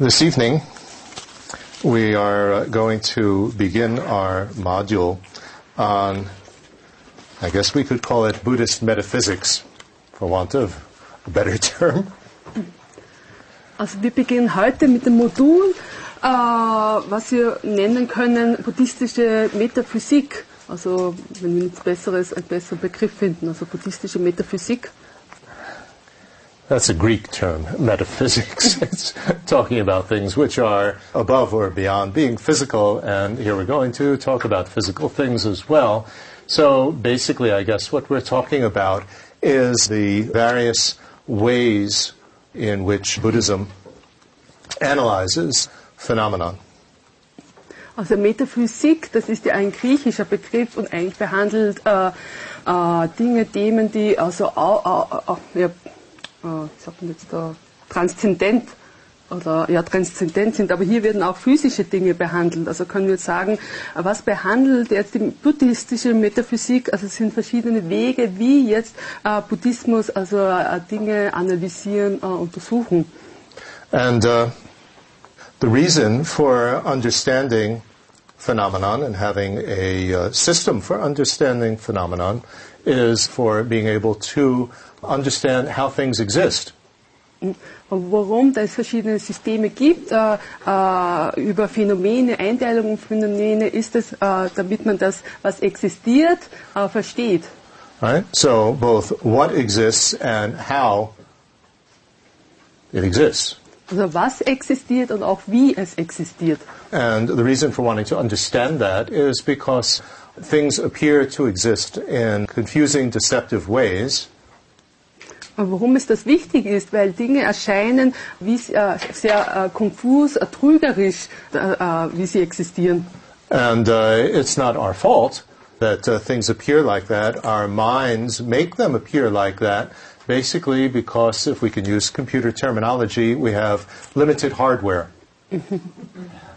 This evening, we are uh, going to begin our module on, I guess we could call it Buddhist metaphysics, for want of a better term. Also wir beginnen heute mit dem Modul, äh, was wir nennen können buddhistische Metaphysik. Also wenn wir nichts Besseres, einen besseren Begriff finden, also buddhistische Metaphysik. That's a Greek term, metaphysics. it's talking about things which are above or beyond being physical, and here we're going to talk about physical things as well. So basically, I guess what we're talking about is the various ways in which Buddhism analyzes phenomenon. Also Metaphysik, das ist ja ein griechischer Begriff und eigentlich behandelt äh, äh, Dinge, Themen, die also auch, ja, äh, sagt man jetzt da, transzendent oder ja transzendent sind, aber hier werden auch physische Dinge behandelt. Also können wir sagen, was behandelt jetzt die buddhistische Metaphysik? Also es sind verschiedene Wege, wie jetzt äh, Buddhismus also äh, Dinge analysieren, äh, untersuchen. And uh, the reason for understanding phenomenon and having a uh, system for understanding phenomenon is for being able to understand how things exist. Warum es verschiedene Systeme gibt äh, äh, über Phänomene, Einteilungen von Phänomene, ist es, äh, damit man das, was existiert, äh, versteht. Right? So both what exists and how it exists. Also was existiert und auch wie es existiert. And the reason for wanting to understand that is because things appear to exist in confusing, deceptive ways. Warum es das wichtig ist, weil Dinge erscheinen wie äh, sehr äh, konfus, äh, trügerisch, wie sie existieren. And uh, it's not our fault that uh, things appear like that. Our minds make them appear like that, basically because if we can use computer terminology, we have limited hardware.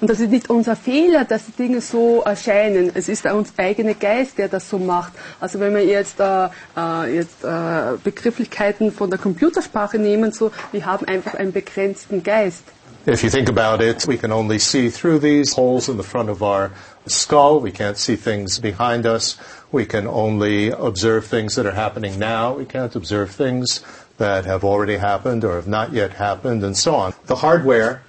Und das ist nicht unser Fehler, dass die Dinge so erscheinen. Es ist unser eigener Geist, der das so macht. Also wenn wir jetzt, äh, äh, jetzt äh, Begrifflichkeiten von der Computersprache nehmen, so, wir haben einfach einen begrenzten Geist. If you think about it, we can only see through these holes in the front of our skull. We can't see things behind us. We can only observe things that are happening now. We can't observe things that have already happened or have not yet happened and so on. The hardware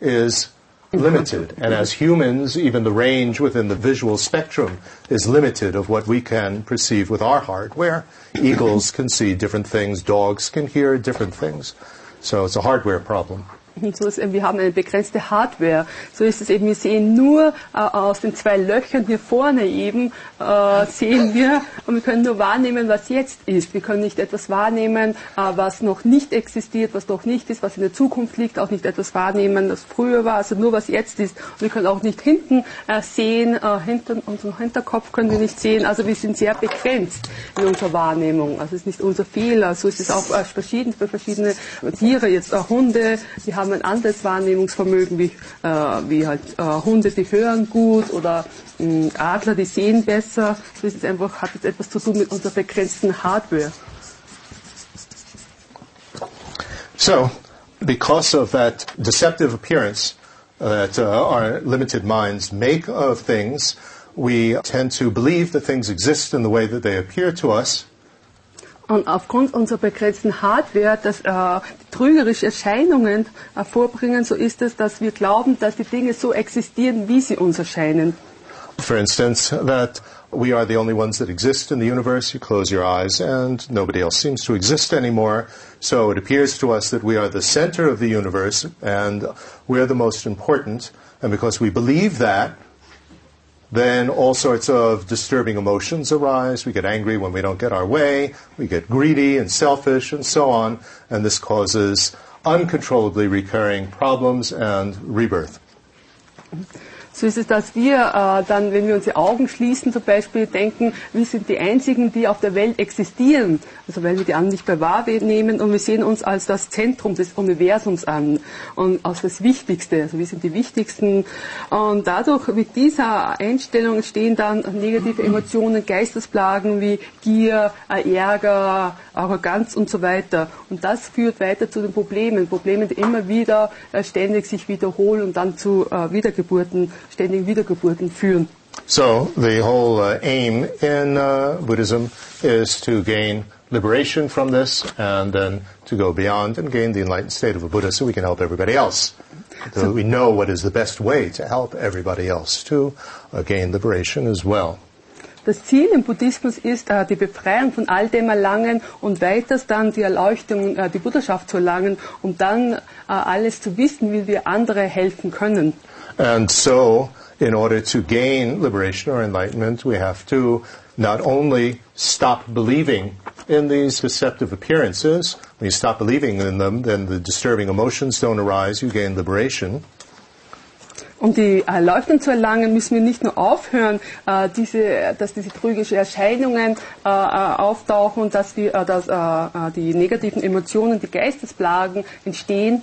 is limited. And as humans, even the range within the visual spectrum is limited of what we can perceive with our hardware. Eagles can see different things. Dogs can hear different things. So it's a hardware problem. So ist, wir haben eine begrenzte Hardware. So ist es eben, wir sehen nur äh, aus den zwei Löchern hier vorne eben, äh, sehen wir und wir können nur wahrnehmen, was jetzt ist. Wir können nicht etwas wahrnehmen, äh, was noch nicht existiert, was noch nicht ist, was in der Zukunft liegt, auch nicht etwas wahrnehmen, das früher war, also nur was jetzt ist. Und wir können auch nicht hinten äh, sehen, äh, hinter unserem Hinterkopf können wir nicht sehen. Also wir sind sehr begrenzt in unserer Wahrnehmung. Also es ist nicht unser Fehler. So ist es auch äh, verschieden für verschiedene Tiere, jetzt auch Hunde, die haben ein anderes Wahrnehmungsvermögen, wie, äh, wie halt äh, Hunde, die hören gut oder mh, Adler, die sehen besser. Das ist einfach, hat jetzt etwas zu tun mit unserer begrenzten Hardware. So, because of that deceptive appearance that uh, our limited minds make of things, we tend to believe that things exist in the way that they appear to us. Und aufgrund unserer begrenzten Hardware, dass äh, trügerische Erscheinungen äh, hervorbringen, so ist es, dass wir glauben, dass die Dinge so existieren, wie sie uns erscheinen. For instance, that we are the only ones that exist in the universe. You close your eyes and nobody else seems to exist anymore. So it appears to us that we are the center of the universe and we're the most important. And because we believe that, then all sorts of disturbing emotions arise. We get angry when we don't get our way. We get greedy and selfish and so on. And this causes uncontrollably recurring problems and rebirth. So ist es, dass wir äh, dann, wenn wir unsere Augen schließen zum Beispiel, denken, wir sind die Einzigen, die auf der Welt existieren. Also weil wir die anderen nicht bei wahrnehmen und wir sehen uns als das Zentrum des Universums an und als das Wichtigste. Also wir sind die Wichtigsten. Und dadurch, mit dieser Einstellung entstehen dann negative Emotionen, Geistesplagen wie Gier, äh, Ärger, Arroganz und so weiter. Und das führt weiter zu den Problemen. Probleme, die immer wieder äh, ständig sich wiederholen und dann zu äh, Wiedergeburten, ständigen Wiedergeburten führen. So the whole uh, aim in uh, Buddhism is to gain liberation from this and then to go beyond and gain the enlightened state of a Buddha so we can help everybody else. So we know what is the best way to help everybody else to uh, gain liberation as well. Das Ziel im Buddhismus ist, äh, die Befreiung von all dem erlangen und weiters dann die Erleuchtung, äh, die Buddhaschaft zu erlangen, um dann äh, alles zu wissen, wie wir andere helfen können. And so, in order to gain liberation or enlightenment, we have to not only stop believing in these deceptive appearances. When you stop believing in them, then the disturbing emotions don't arise, you gain liberation. Um die Erleuchtung zu erlangen, müssen wir nicht nur aufhören, äh, diese, dass diese trügischen Erscheinungen äh, äh, auftauchen und dass, die, äh, dass äh, äh, die negativen Emotionen, die Geistesplagen entstehen,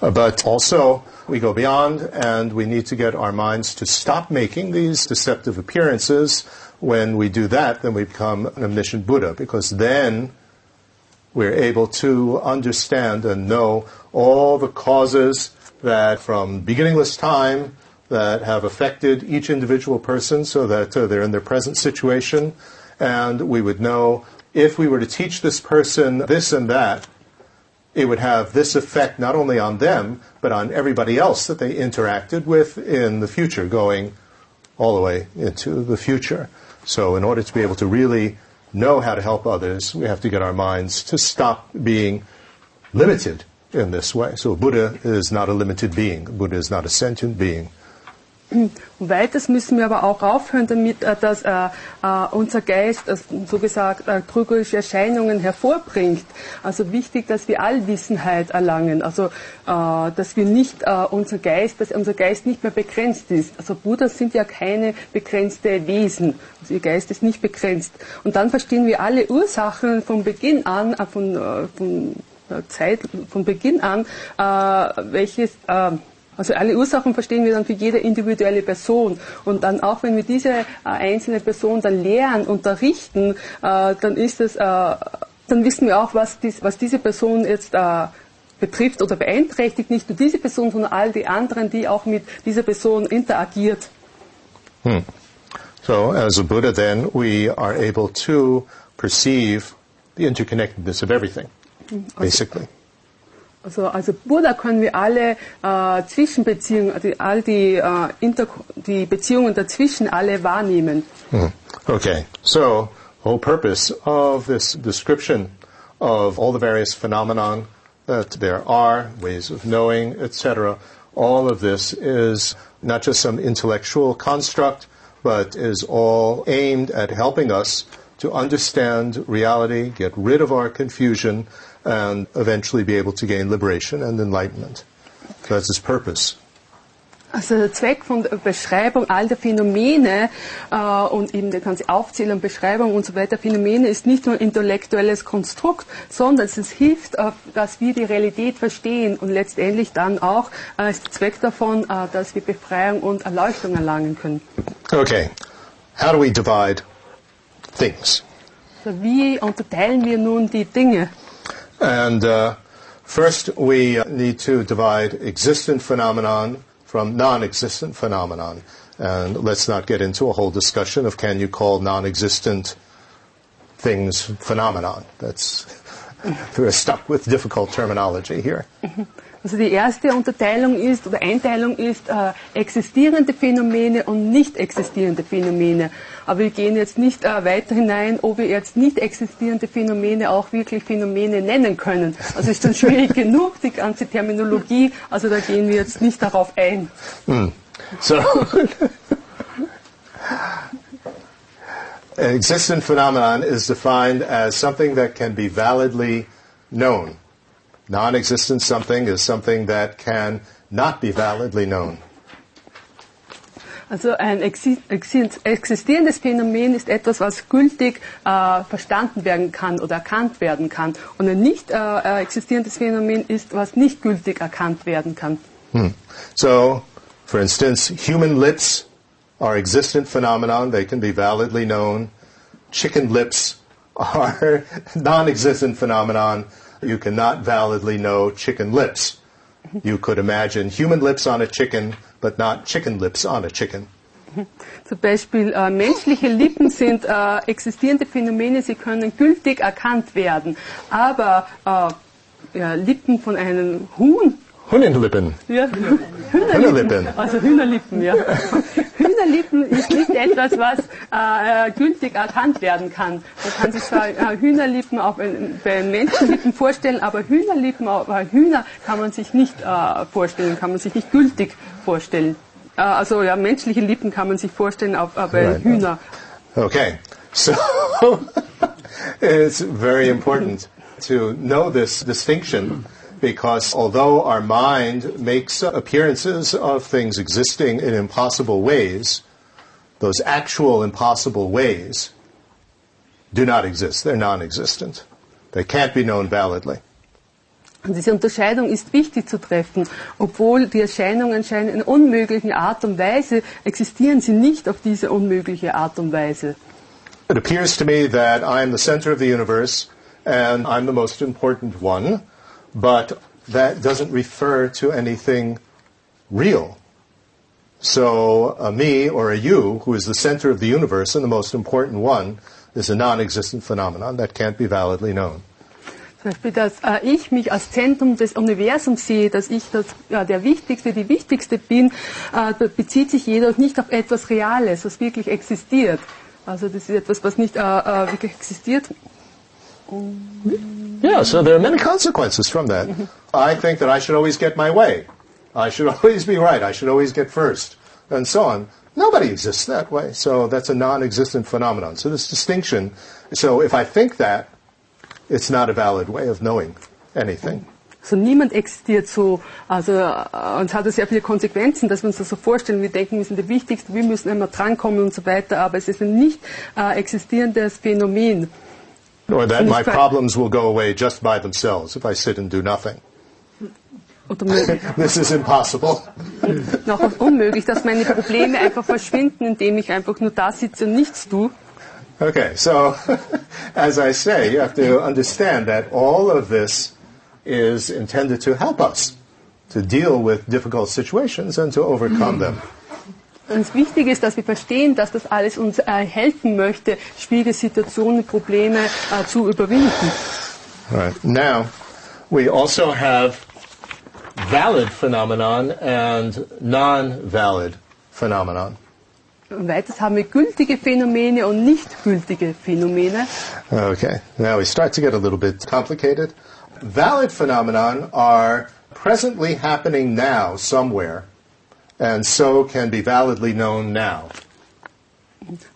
But also, we go beyond and we need to get our minds to stop making these deceptive appearances. When we do that, then we become an omniscient Buddha because then we're able to understand and know all the causes that from beginningless time that have affected each individual person so that uh, they're in their present situation. And we would know if we were to teach this person this and that, it would have this effect not only on them, but on everybody else that they interacted with in the future, going all the way into the future. So in order to be able to really know how to help others, we have to get our minds to stop being limited in this way. So Buddha is not a limited being. Buddha is not a sentient being. Und weiters müssen wir aber auch aufhören damit, äh, dass äh, äh, unser Geist, so gesagt, trügerische Erscheinungen hervorbringt. Also wichtig, dass wir Allwissenheit erlangen. Also dass wir nicht unser Geist, dass unser Geist nicht mehr begrenzt ist. Also Buddhas sind ja keine begrenzte Wesen. Also ihr Geist ist nicht begrenzt. Und dann verstehen wir alle Ursachen von Beginn an, von, von Zeit, von Beginn an, welches also alle Ursachen verstehen wir dann für jede individuelle Person. Und dann auch wenn wir diese äh, einzelne Person dann lehren, unterrichten, äh, dann ist es, äh, dann wissen wir auch, was, dies, was diese Person jetzt äh, betrifft oder beeinträchtigt. Nicht nur diese Person, sondern all die anderen, die auch mit dieser Person interagiert. So as a Buddha then, we are able to perceive the interconnectedness of everything, basically. Also als Buddha können wir alle äh, Zwischenbeziehungen, die, all die, äh, Inter die Beziehungen dazwischen alle wahrnehmen. Hmm. Okay, so whole purpose of this description of all the various phenomenon that there are, ways of knowing, etc., all of this is not just some intellectual construct, but is all aimed at helping us to understand reality, get rid of our confusion, and eventually be able to gain liberation and enlightenment. That's its purpose. Also der Zweck von der Beschreibung all der Phänomene äh, und eben der ganze Aufzählung, Beschreibung und so weiter, Phänomene ist nicht nur intellektuelles Konstrukt, sondern es hilft, äh, dass wir die Realität verstehen und letztendlich dann auch äh, ist der Zweck davon, äh, dass wir Befreiung und Erleuchtung erlangen können. Okay, how do we divide things? Also wie unterteilen wir nun die Dinge? And uh, first, we uh, need to divide existent phenomenon from non-existent phenomenon. And let's not get into a whole discussion of can you call non-existent things phenomenon. That's we're stuck with difficult terminology here. Also die erste Unterteilung ist oder Einteilung ist äh, existierende Phänomene und nicht existierende Phänomene. Aber wir gehen jetzt nicht äh, weiter hinein, ob wir jetzt nicht existierende Phänomene auch wirklich Phänomene nennen können. Also ist dann schwierig genug, die ganze Terminologie, also da gehen wir jetzt nicht darauf ein. So, an existent phenomenon is defined as something that can be validly known. Non-existent something is something that can not be validly known. Also ein exi- exi- existierendes Phänomen ist etwas, was gültig äh, verstanden werden kann oder erkannt werden kann. Und ein nicht äh, äh, existierendes Phänomen ist, was nicht gültig erkannt werden kann. So, for instance, human lips are existent phenomenon. They can be validly known. Chicken lips are non-existent phenomenon. You cannot validly know chicken lips. You could imagine human lips on a chicken, but not chicken lips on a chicken. Zum Beispiel äh, menschliche Lippen sind äh, existierende Phänomene, sie können gültig erkannt werden. Aber äh, ja, Lippen von einem Huhn, Hunnenlippen. ja, Hühnerlippen. also Hühnerlippen, ja. Hühnerlippen ist nicht etwas, was äh, äh, gültig erkannt werden kann. Man kann sich zwar äh, Hühnerlippen auch bei, Menschenlippen vorstellen, aber Hühnerlippen bei Hühner kann man sich nicht äh, vorstellen, kann man sich nicht gültig vorstellen. Äh, also ja, menschliche Lippen kann man sich vorstellen, auch äh, bei Right. Hühner. Okay, so it's very important to know this distinction because although our mind makes appearances of things existing in impossible ways, those actual impossible ways do not exist. They're non-existent. They can't be known validly. Diese Unterscheidung ist wichtig zu treffen. Obwohl die Erscheinungen scheinen in unmöglichen Art und Weise, existieren sie nicht auf diese unmögliche Art und Weise. It appears to me that I'm the center of the universe and I'm the most important one, but that doesn't refer to anything real. So a me or a you, who is the center of the universe and the most important one, is a non-existent phenomenon that can't be validly known. Zum Beispiel, dass äh, ich mich als Zentrum des Universums sehe, dass ich das, ja, der Wichtigste, die Wichtigste bin, äh, be- bezieht sich jedoch nicht auf etwas Reales, was wirklich existiert. Also das ist etwas, was nicht äh, äh, wirklich existiert. Hm? Yeah, so there are many consequences from that. I think that I should always get my way. I should always be right. I should always get first, and so on. Nobody exists that way. So that's a non-existent phenomenon. So this distinction. So if I think that, it's not a valid way of knowing anything. Also niemand existiert so. Also äh, und es hat sehr viele Konsequenzen, dass wir uns das so vorstellen. Wir denken, wir sind der Wichtigste, wir müssen immer drankommen und so weiter. Aber es ist ein nicht äh, existierendes Phänomen. Or that my problems will go away just by themselves if I sit and do nothing. This is impossible. noch unmöglich, dass meine Probleme einfach verschwinden, indem ich einfach nur da sitze und nichts tue. Okay, so as I say, you have to understand that all of this is intended to help us to deal with difficult situations and to overcome mhm. them. Und das Wichtige ist, dass wir verstehen, dass das alles uns äh, helfen möchte, schwierige Situationen, Probleme äh, zu überwinden. Right. Now, we also have valid phenomenon and non-valid phenomenon. Und weiters haben wir gültige Phänomene und nicht gültige Phänomene. Okay, now we start to get a little bit complicated. Valid phenomenon are presently happening now somewhere, and so can be validly known now.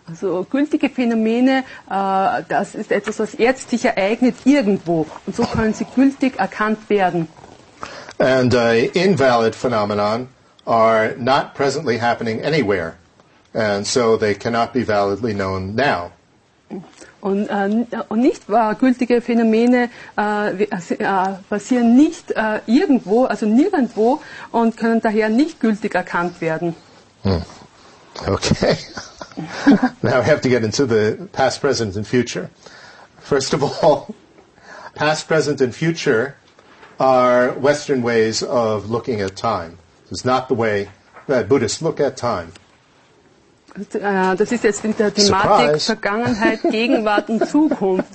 Also gültige Phänomene, äh, das ist etwas, was jetzt sich ereignet irgendwo. Und so können sie gültig erkannt werden. And uh, invalid phenomenon are not presently happening anywhere, and so they cannot be validly known now. Und, äh, und nicht äh, gültige Phänomene äh, äh, passieren nicht äh, irgendwo, also nirgendwo und können daher nicht gültig erkannt werden. Okay. now we have to get into the past, present, and future. First of all, past, present, and future are Western ways of looking at time. Is not the way that Buddhists look at time. Äh, das ist jetzt in der Thematik Surprise. Vergangenheit, Gegenwart und Zukunft.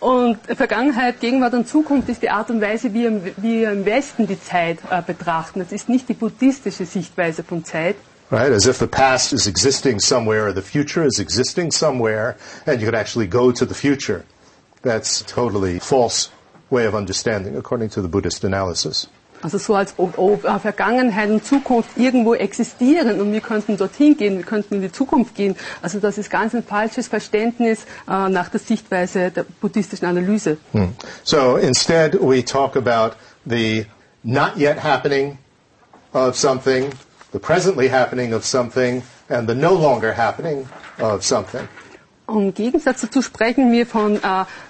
Und Vergangenheit, Gegenwart und Zukunft ist die Art und Weise, wie wir im Westen die Zeit äh, betrachten. Das ist nicht die buddhistische Sichtweise von Zeit. Right? As if the past is existing somewhere or the future is existing somewhere and you could actually go to the future. That's a totally false way of understanding according to the Buddhist analysis. Also so als ob, ob äh, Vergangenheit und Zukunft irgendwo existieren und wir könnten dorthin gehen, wir könnten in die Zukunft gehen. Also das ist ganz ein falsches Verständnis äh, nach der Sichtweise der buddhistischen Analyse. So instead, we talk about the not yet happening of something, the presently happening of something, and the no longer happening of something. Im Gegensatz dazu sprechen wir von, äh,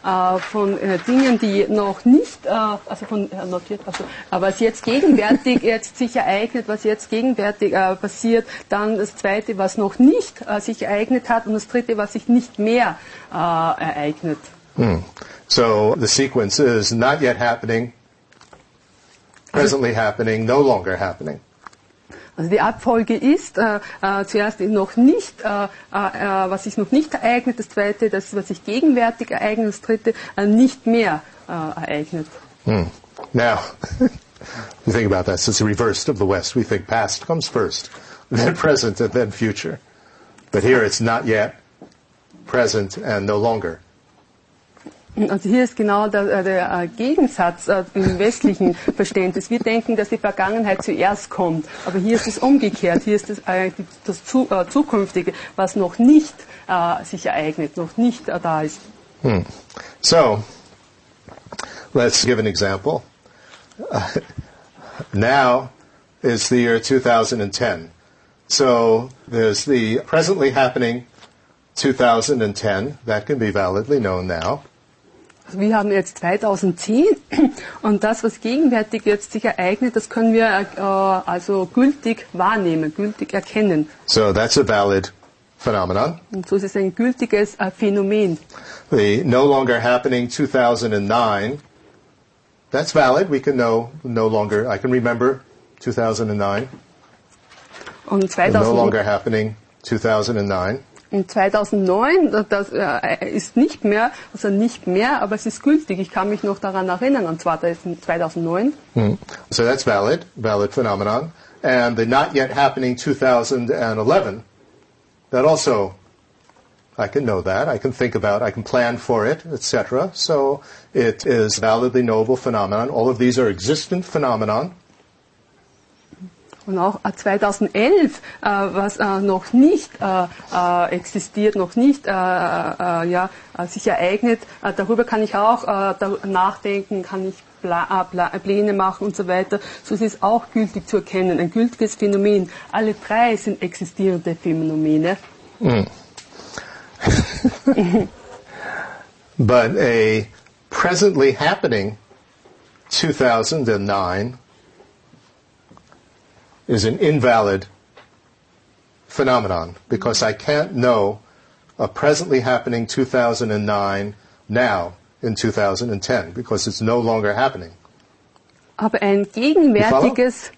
äh, von äh, Dingen, die noch nicht, äh, also von äh, notiert, also, äh, was jetzt gegenwärtig jetzt sich ereignet, was jetzt gegenwärtig äh, passiert, dann das zweite, was noch nicht äh, sich ereignet hat und das dritte, was sich nicht mehr äh, ereignet. Hmm. So the sequence is not yet happening, presently happening, no longer happening. Also die Abfolge ist äh, äh, zuerst noch nicht, äh, äh, äh, was sich noch nicht ereignet, das zweite, das, was sich gegenwärtig ereignet, das dritte, äh, nicht mehr ereignet. Hmm. Now, you think about that. So it's the reverse of the West. We think past comes first, then present, and then future. But here it's not yet, present, and no longer. Also hier ist genau der, der äh, Gegensatz äh, im westlichen Verständnis. Wir denken, dass die Vergangenheit zuerst kommt, aber hier ist es umgekehrt. Hier ist es äh, das zu, äh, Zukünftige, was noch nicht äh, sich ereignet, noch nicht äh, da ist. Hmm. So, let's give an example. Uh, now is the year 2010. So there's the presently happening 2010. That can be validly known now. Wir haben jetzt 2010 und das, was gegenwärtig jetzt sich ereignet, das können wir äh, also gültig wahrnehmen, gültig erkennen. So that's a valid phenomenon. Und so ist es ein gültiges äh, Phänomen. The no longer happening 2009. That's valid. We can know no longer. I can remember 2009. Und The 2000, no longer happening 2009. Und 2009, das äh, ist nicht mehr, also nicht mehr, aber es ist gültig. Ich kann mich noch daran erinnern, und zwar das ist 2009. Hmm. So that's valid, valid phenomenon. And the not yet happening 2011, that also, I can know that, I can think about, I can plan for it, etc. So it is validly knowable phenomenon. All of these are existent phenomenon. Und auch äh, 2011, äh, was äh, noch nicht äh, äh, existiert, noch nicht äh, äh, ja, äh, sich ereignet, äh, darüber kann ich auch äh, nachdenken, kann ich Pla äh, Pla Pläne machen und so weiter. So ist es auch gültig zu erkennen, ein gültiges Phänomen. Alle drei sind existierende Phänomene. But a presently happening 2009 is an invalid phenomenon because I can't know a presently happening 2009 now in 2010 because it's no longer happening. Aber ein gegenwärtiges,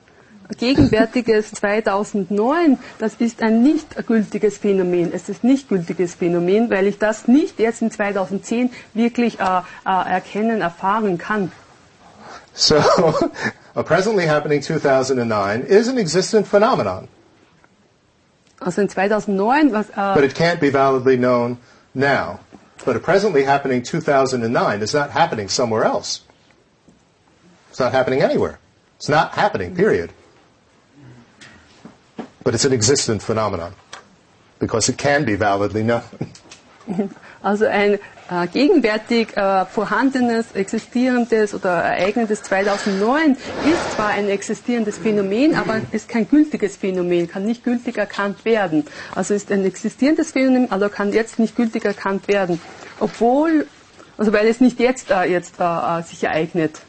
gegenwärtiges 2009, das ist ein nicht gültiges Phänomen. Es ist nicht gültiges Phänomen, weil ich das nicht jetzt in 2010 wirklich äh, äh, erkennen, erfahren kann. So, a presently happening 2009 is an existent phenomenon, Also in 2009, was, uh, but äh, it can't be validly known now. But a presently happening 2009 is not happening somewhere else. It's not happening anywhere. It's not happening, period. But it's an existent phenomenon because it can be validly known. also ein äh, gegenwärtig äh, vorhandenes, existierendes oder ereignetes 2009 ist zwar ein existierendes Phänomen, aber ist kein gültiges Phänomen, kann nicht gültig erkannt werden. Also ist ein existierendes Phänomen, aber kann jetzt nicht gültig erkannt werden. Obwohl, also weil es nicht jetzt, äh, jetzt äh, sich ereignet.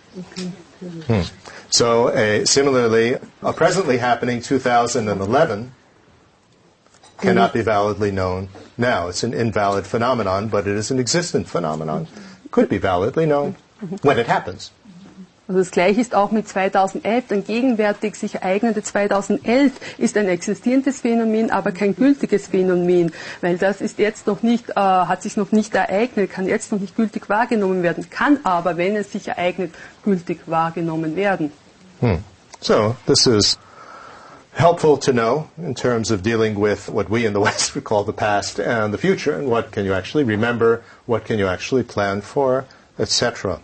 So, uh, similarly, a presently happening 2011 cannot be validly known now. It's an invalid phenomenon, but it is an existent phenomenon. Could be validly known when it happens. Also das gleiche ist auch mit 2011. Ein gegenwärtig sich ereignete 2011 ist ein existierendes Phänomen, aber kein gültiges Phänomen, weil das ist jetzt noch nicht, äh, hat sich noch nicht ereignet, kann jetzt noch nicht gültig wahrgenommen werden, kann aber, wenn es sich ereignet, gültig wahrgenommen werden. So, this is helpful to know in terms of dealing with what we in the West would call the past and the future, and what can you actually remember, what can you actually plan for, etc.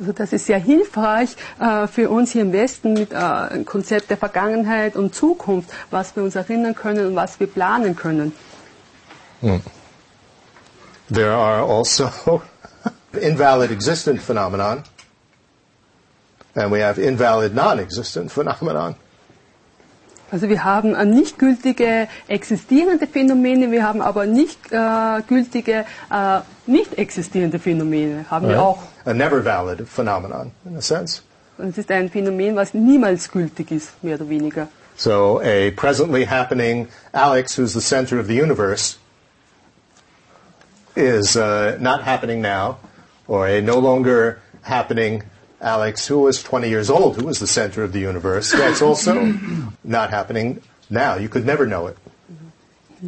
Also das ist sehr hilfreich äh, für uns hier im Westen mit äh, einem Konzept der Vergangenheit und Zukunft, was wir uns erinnern können und was wir planen können. Hmm. There are also invalid existent phenomenon, and we have invalid non-existent phenomenon. Also wir haben äh, nicht gültige existierende Phänomene, wir haben aber nicht äh, gültige äh, nicht existierende Phänomene. Haben wir auch. A never valid phenomenon, in a sense. Und es ist ein Phänomen, was niemals gültig ist, mehr oder weniger. So a presently happening Alex, who's the center of the universe, is uh, not happening now, or a no longer happening Alex, who was 20 years old, who was the center of the universe, that's also not happening now. You could never know it.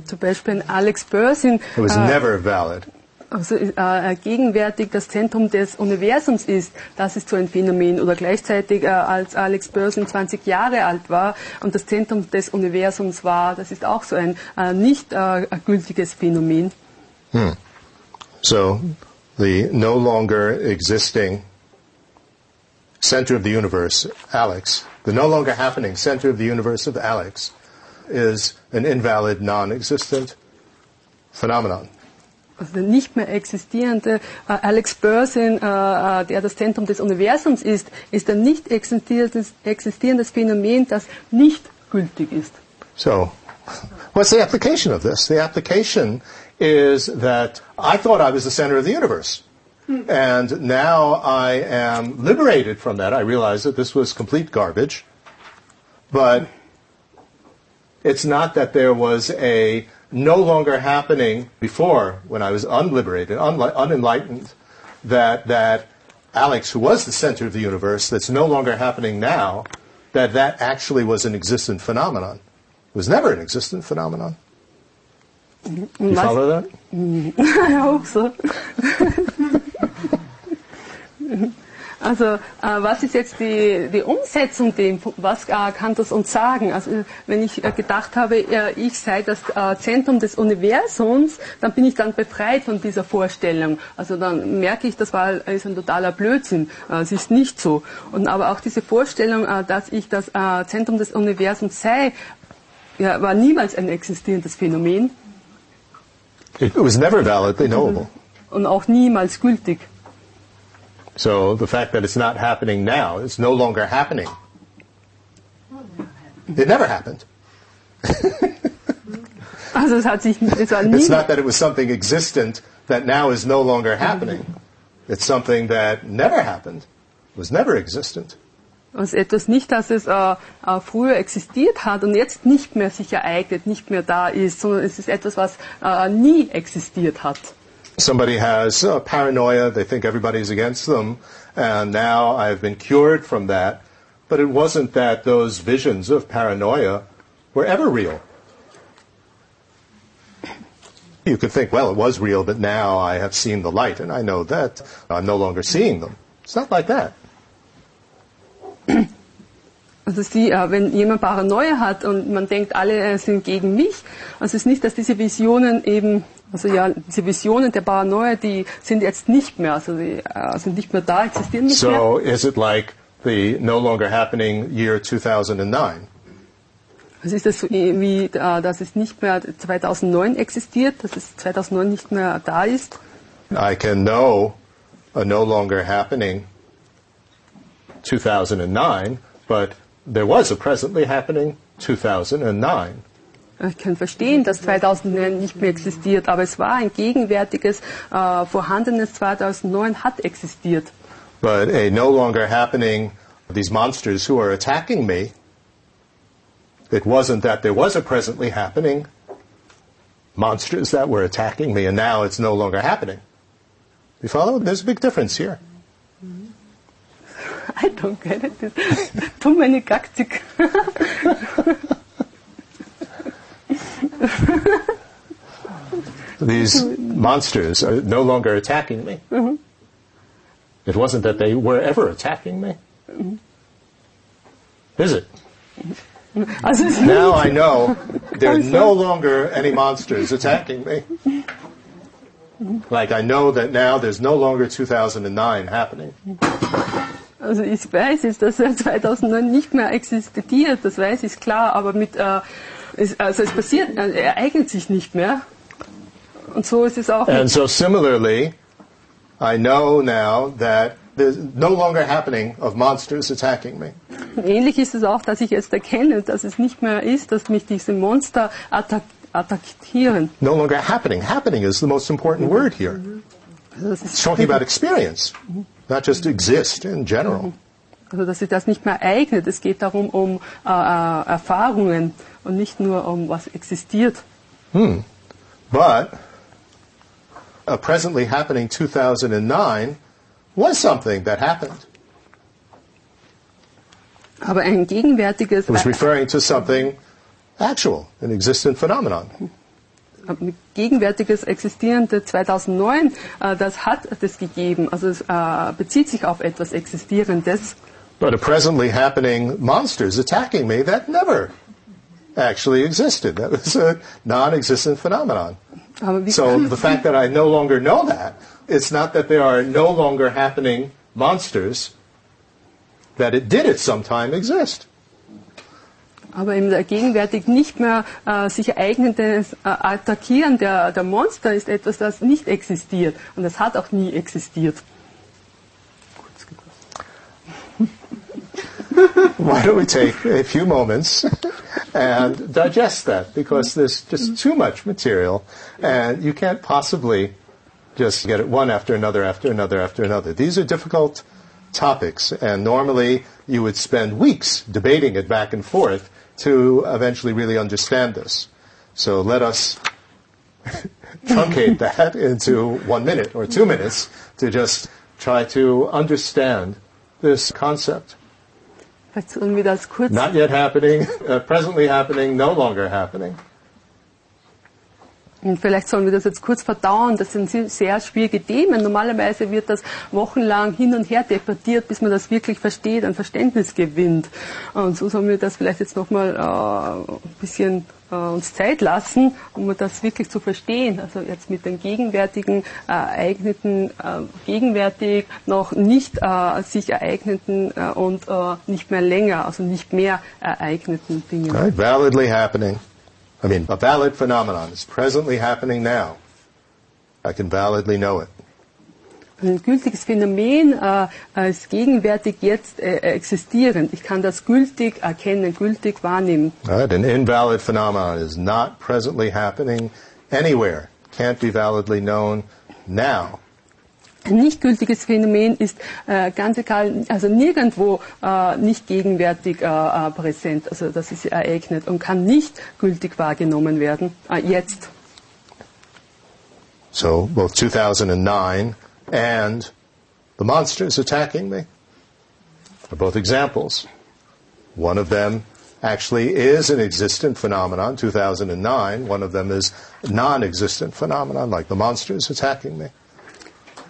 Zum Beispiel Alex Berzin, It was äh, never valid. also äh, äh gegenwärtig das Zentrum des Universums ist, das ist so ein Phänomen. Oder gleichzeitig, äh, als Alex Berzin um 20 Jahre alt war und das Zentrum des Universums war, das ist auch so ein äh, nicht äh, gültiges Phänomen. Hmm. So the no longer existing center of the universe, Alex, the no longer happening center of the universe of Alex, is an invalid, non-existent phenomenon. Also der nicht mehr existierende äh, Alex Berzin, äh, äh, der das Zentrum des Universums ist, ist ein nicht existierendes, existierendes Phänomen, das nicht gültig ist. So, what's the application of this? The application is that I thought I was the center of the universe. And now I am liberated from that. I realize that this was complete garbage. But it's not that there was a no longer happening before when I was unliberated, unli- unenlightened, that, that Alex, who was the center of the universe, that's no longer happening now, that that actually was an existent phenomenon. It was never an existent phenomenon. Mm-hmm. You follow that? Mm-hmm. ja, auch so. Also, äh, was ist jetzt die, die Umsetzung dem? Was äh, kann das uns sagen? Also, wenn ich äh, gedacht habe, äh, ich sei das äh, Zentrum des Universums, dann bin ich dann befreit von dieser Vorstellung. Also, dann merke ich, das war ist ein totaler Blödsinn. Äh, es ist nicht so. Und aber auch diese Vorstellung, äh, dass ich das äh, Zentrum des Universums sei, ja, war niemals ein existierendes Phänomen It was never validly knowable. und auch niemals gültig. So the fact that it's not happening now, it's no longer happening. It never happened. Also es hat sich, es war nie, It's not that it was something existent that now is no longer happening. It's something that never happened, was never existent. also etwas nicht, dass es äh, äh, früher existiert hat und jetzt nicht mehr sich ereignet, nicht mehr da ist, sondern es ist etwas, was äh, nie existiert hat. Somebody has uh, paranoia, they think everybody's against them, and now I've been cured from that. But it wasn't that those visions of paranoia were ever real. You could think, well, it was real, but now I have seen the light, and I know that I'm no longer seeing them. It's not like that. Also sie, äh, wenn jemand Paranoia hat und man denkt, alle äh, sind gegen mich, also es ist nicht, dass diese Visionen eben, also ja, diese Visionen der Paranoia, die sind jetzt nicht mehr, also die äh, sind nicht mehr da, existieren nicht mehr. So is it like the no longer happening year 2009? Also ist das so wie, äh, dass es nicht mehr 2009 existiert, dass es 2009 nicht mehr da ist? I can know a no longer happening 2009, but there was a presently happening 2009. Ich kann verstehen, dass 2009 nicht mehr existiert, aber es war ein gegenwärtiges, äh, vorhandenes 2009 hat existiert. But a no longer happening, these monsters who are attacking me, it wasn't that there was a presently happening monsters that were attacking me and now it's no longer happening. You follow? There's a big difference here. I don't get it. Too many Galactic. These monsters are no longer attacking me. Mm-hmm. It wasn't that they were ever attacking me. Mm-hmm. Is it? Ist Now I know there are no longer any monsters attacking me. Like I know that now there's no longer 2009 happening. Also ich weiß jetzt, dass er 2009 nicht mehr existiert, das weiß ich klar, aber mit, äh, es, also es passiert, äh, er ereignet sich nicht mehr. Und so ist es auch And so similarly, I know now that there's no longer happening of monsters attacking me. Ähnlich ist es auch, dass ich jetzt erkenne, dass es nicht mehr ist, dass mich diese Monster attack attackieren. No longer happening. Happening is the most important word here. Also, It's talking about experience, not just exist in general. Also dass sich das nicht mehr eignet. Es geht darum um äh, äh, Erfahrungen und nicht nur um was existiert. But a presently happening 2009 was something that happened. Aber ein gegenwärtiges, It was referring to something actual, an existent phenomenon. ein gegenwärtiges existierende 2009, äh, das hat es gegeben. Also es äh, bezieht sich auf etwas Existierendes. But a presently happening monster is attacking me that never actually existed. That was a non-existent phenomenon. Um, so the fact that I no longer know that, it's not that there are no longer happening monsters, that it did at some time exist. aber der gegenwärtig nicht mehr äh, sich eignendes äh, Attackieren der, der Monster ist etwas, das nicht existiert. Und das hat auch nie existiert. Why don't we take a few moments and digest that? Because there's just too much material, and you can't possibly just get it one after another, after another, after another. These are difficult topics, and normally you would spend weeks debating it back and forth to eventually really understand this. So let us truncate that into one minute or two minutes to just try to understand this concept. Vielleicht das kurz Not yet happening, uh, presently happening, no longer happening. Und Vielleicht sollen wir das jetzt kurz verdauen. Das sind sehr- schwierige Themen. Normalerweise wird das wochenlang hin und her debattiert, bis man das wirklich versteht, ein Verständnis gewinnt. Und so sollen wir das vielleicht jetzt nochmal äh, ein bisschen uns Zeit lassen, um das wirklich zu verstehen. Also jetzt mit den gegenwärtigen äh, Ereigneten, äh, gegenwärtig noch nicht äh, sich ereigneten äh, und äh, nicht mehr länger, also nicht mehr ereigneten Dingen. Right? Validly happening. I mean, a valid phenomenon is presently happening now. I can validly know it. Ein gültiges Phänomen äh, ist gegenwärtig jetzt äh, existierend. Ich kann das gültig erkennen, gültig wahrnehmen. Right? An invalid phenomenon is not presently happening anywhere. Can't be validly known now. Ein nicht gültiges Phänomen ist äh, ganz egal, also nirgendwo äh, nicht gegenwärtig äh, äh, präsent, also das ist ereignet und kann nicht gültig wahrgenommen werden, äh, jetzt. So both 2009 and the monsters attacking me are both examples. One of them actually is an existent phenomenon, 2009. One of them is non-existent phenomenon, like the monsters attacking me.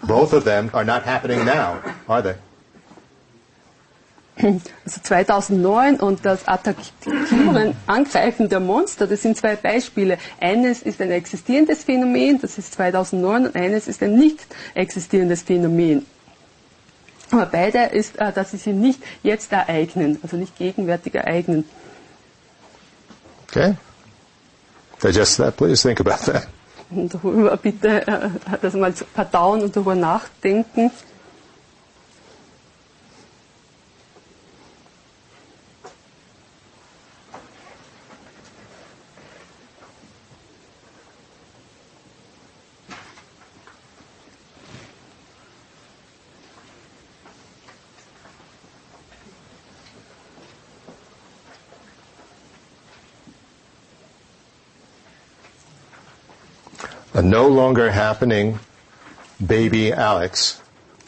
Both of them are not happening now, are they? Also 2009 und das Attackieren, Angreifen der Monster, das sind zwei Beispiele. Eines ist ein existierendes Phänomen, das ist 2009, und eines ist ein nicht existierendes Phänomen. Aber beide ist, äh, dass sie sich nicht jetzt ereignen, also nicht gegenwärtig ereignen. Okay? Digest that, please. Think about that. Und darüber bitte äh, das mal verdauen und darüber nachdenken. A no longer happening baby Alex,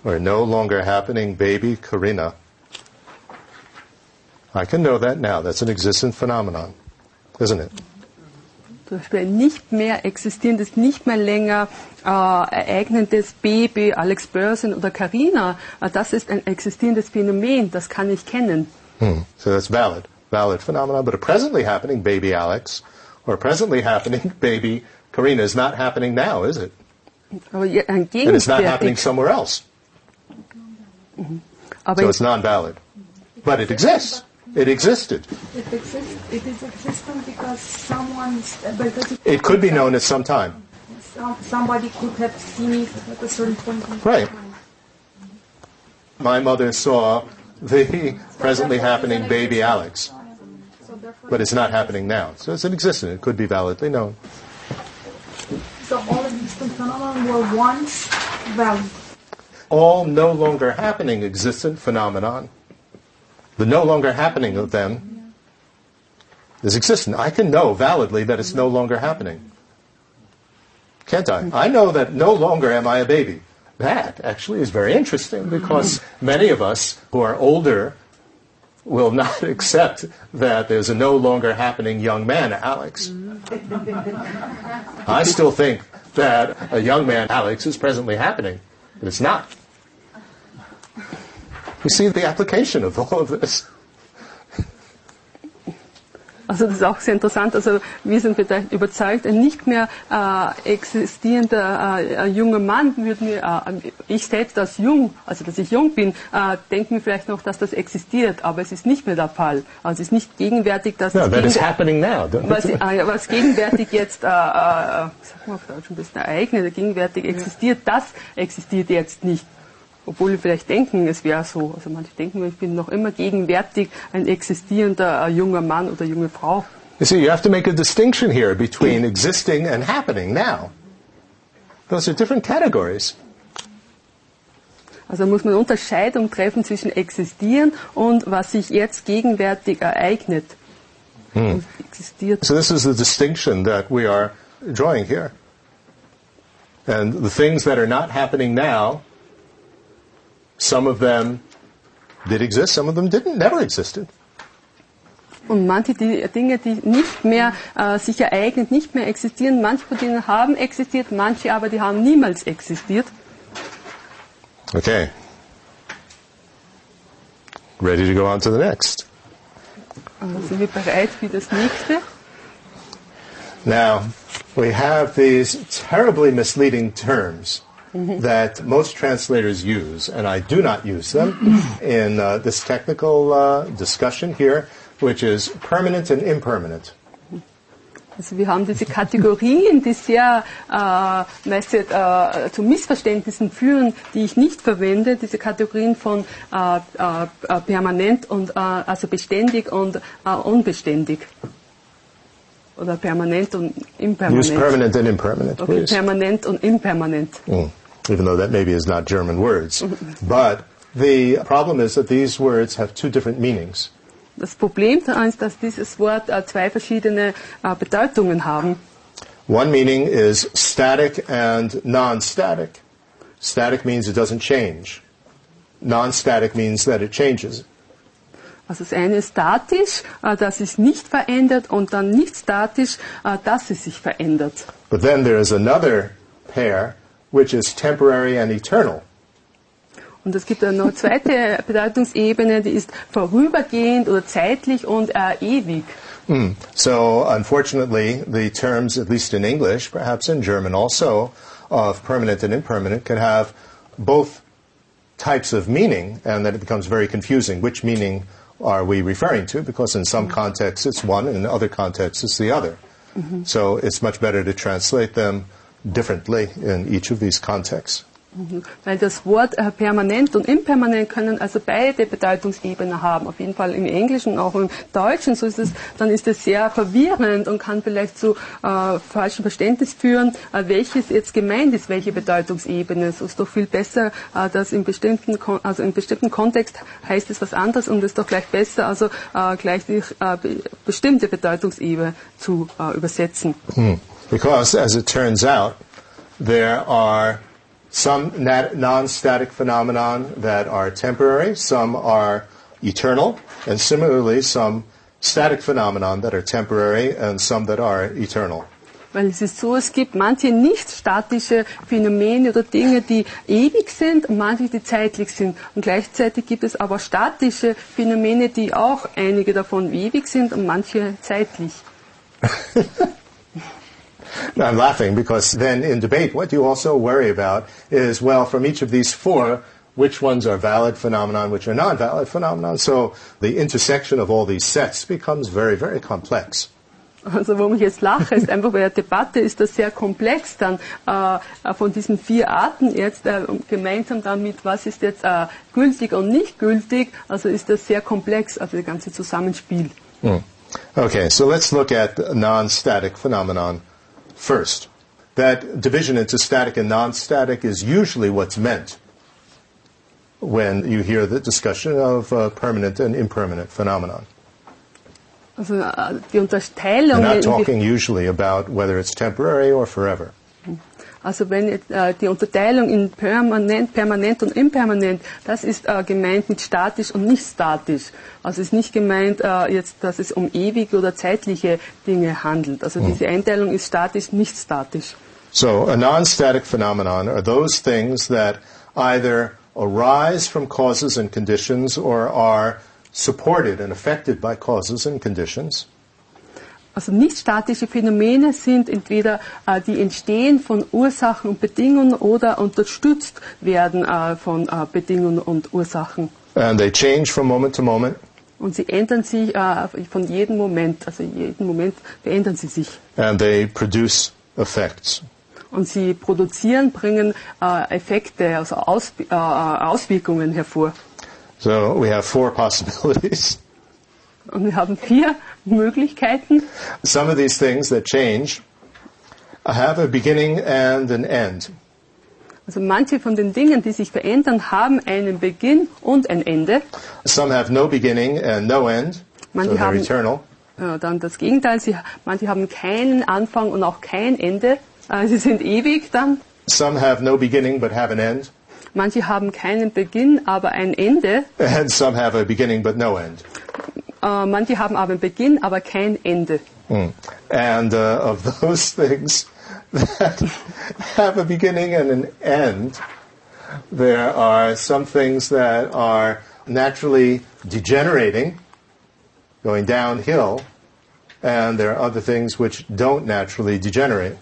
or no longer happening baby Karina. I can know that now. That's an existent phenomenon, isn't it? Zum Beispiel ein nicht mehr existierendes, nicht mehr länger äh, ereignendes Baby, Alex Berzin oder Karina, äh, das ist ein existierendes Phänomen, das kann ich kennen. Hmm. So that's valid, valid phenomenon. But a presently happening baby Alex, or a presently happening baby Karina is not happening now, is it? Aber je- ein And it's not happening gegenwärtig, somewhere else. aber So it's non-valid. But it exists. It existed. It exists. It is existent because someone, because it, It could be known at some time. somebody could have seen it at a certain point in Right. time. My mother saw the presently happening baby Alex, So but it's not happening now. So it's an existent. It could be validly known. So all phenomena were once valid. All no longer happening existent phenomenon, the no longer happening of them is existent. I can know validly that it's no longer happening. Can't I? I know that no longer am I a baby. That actually is very interesting because many of us who are older will not accept that there's a no longer happening young man, Alex. Mm-hmm. I still think that a young man, Alex, is presently happening, but it's not. You see the application of all of this. Also das ist auch sehr interessant. Also wir sind vielleicht überzeugt, ein nicht mehr äh, existierender äh, junger Mann würde mir, äh, ich selbst als jung, also dass ich jung bin, äh, denke mir vielleicht noch, dass das existiert, aber es ist nicht mehr der Fall. Also es ist nicht gegenwärtig, dass No, is gegenwär- happening now. was, äh, was gegenwärtig jetzt, äh, äh, sag mal auf Deutsch ein bisschen ereignet, gegenwärtig existiert, das existiert jetzt nicht. Obwohl wir vielleicht denken, es wäre so. Also manche denken, ich bin noch immer gegenwärtig ein existierender äh, junger Mann oder junge Frau. You see, you have to make a distinction here between existing and happening now. Those are different categories. Also muss man Unterscheidung treffen zwischen existieren und was sich jetzt gegenwärtig ereignet. Und Existiert. So this is the distinction that we are drawing here. And the things that are not happening now, some of them did exist, some of them didn't, never existed. Und manche die äh, Dinge, die nicht mehr äh, sich ereignen, nicht mehr existieren, manche von denen haben existiert, manche aber die haben niemals existiert. Okay. Ready to go on to the next. Also sind wir bereit für das nächste. Now, we have these terribly misleading terms that most translators use, and I do not use them in uh, this technical uh, discussion here, which is permanent and impermanent. Also wir haben diese Kategorien, die sehr äh, meist äh, zu Missverständnissen führen, die ich nicht verwende. Diese Kategorien von äh, äh, permanent und äh, also beständig und äh, unbeständig. Oder permanent und Use permanent and impermanent, Okay, please. permanent und impermanent. Mm. Even though that maybe is not German words. But the problem is that these words have two different meanings. Das Problem daran ist, dass dieses Wort äh, zwei verschiedene äh, Bedeutungen haben. One meaning is static and non-static. Static means it doesn't change. Non-static means that it changes. Also das eine ist statisch, äh, das ist nicht verändert und dann nicht statisch, äh, dass es sich verändert. But then there is another pair, which is temporary and eternal. Und es gibt eine zweite Bedeutungsebene, die ist vorübergehend oder zeitlich und äh, ewig. Hmm. So, unfortunately, the terms, at least in English, perhaps in German also, of permanent and impermanent can have both types of meaning, and then it becomes very confusing. Which meaning are we referring to? Because in some contexts it's one, and in other contexts it's the other. So it's much better to translate them differently in each of these contexts. Weil das Wort äh, permanent und impermanent können also beide Bedeutungsebenen haben. Auf jeden Fall im Englischen, auch im Deutschen. So ist es, dann ist es sehr verwirrend und kann vielleicht zu äh, falschem Verständnis führen, äh, welches jetzt gemeint ist, welche Bedeutungsebene. Es ist doch viel besser, äh, dass im bestimmten, Kon also im bestimmten Kontext heißt es was anderes und es ist doch gleich besser, also äh, gleich die äh, be bestimmte Bedeutungsebene zu äh, übersetzen. Because, as it turns out, there are some nat- non-static phenomenon that are temporary, some are eternal, and similarly some static phenomenon that are temporary and some that are eternal. Weil es ist so, es gibt manche nicht statische Phänomene oder Dinge, die ewig sind und manche, die zeitlich sind. Und gleichzeitig gibt es aber statische Phänomene, die auch einige davon ewig sind und manche zeitlich. Now, I'm laughing because then in debate, what you also worry about is, well, from each of these four, which ones are valid phenomenon, which are non-valid phenomenon. So the intersection of all these sets becomes very, very complex. Also warum ich jetzt lache, ist einfach bei der Debatte ist das sehr komplex dann äh, von diesen vier Arten jetzt äh, gemeinsam damit, was ist jetzt äh, gültig und nicht gültig, also ist das sehr komplex, also das ganze Zusammenspiel. Mm. Okay, so let's look at non-static phenomenon first. That division into static and non-static is usually what's meant when you hear the discussion of uh, permanent and impermanent phenomenon. Also Unterteilung. We're not talking usually about whether it's temporary or forever. Also wenn äh, die Unterteilung in permanent, permanent und impermanent, das ist äh, gemeint mit statisch und nicht statisch. Also ist nicht gemeint äh, jetzt, dass es um ewige oder zeitliche Dinge handelt. Also diese Einteilung ist statisch, nicht statisch. So a non-static phenomenon are those things that either arise from causes and conditions or are supported and affected by causes and conditions. Also nicht statische Phänomene sind entweder äh, die entstehen von Ursachen und Bedingungen oder unterstützt werden äh, von äh, Bedingungen und Ursachen. And they change from moment to moment. Und sie ändern sich äh, von jedem Moment, also jeden Moment verändern sie sich. And they produce effects. Und sie produzieren, bringen äh, Effekte, also Aus, äh, Auswirkungen hervor. So we have four possibilities. Und wir haben vier Möglichkeiten. Some of these things that change have a beginning and an end. Also manche von den Dingen, die sich verändern, haben einen Beginn und ein Ende. Some have no beginning and no end, so Manche they're haben eternal. äh, dann das Gegenteil. Sie, manche haben keinen Anfang und auch kein Ende. Äh, sie sind ewig dann. Some have no beginning but have an end. Manche haben keinen Beginn, aber ein Ende. And some have a beginning but no end. Äh, manche haben aber einen Beginn, aber kein Ende. And uh, of those things that have a beginning and an end, there are some things that are naturally degenerating, going downhill, and there are other things which don't naturally degenerate.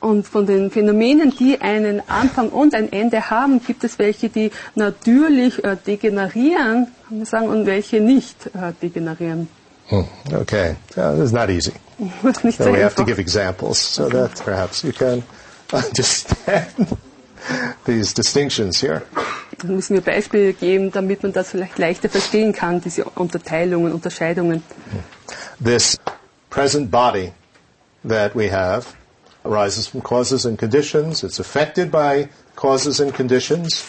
Und von den Phänomenen, die einen Anfang und ein Ende haben, gibt es welche, die natürlich äh, degenerieren, kann man sagen, und welche nicht äh, degenerieren. Hmm, Okay, uh, this is not easy. Das ist nicht So we have to einfach. give examples so that perhaps you can understand these distinctions here. Dann müssen wir Beispiele geben, damit man das vielleicht leichter verstehen kann, diese Unterteilungen, Unterscheidungen. This present body that we have arises from causes and conditions. It's affected by causes and conditions.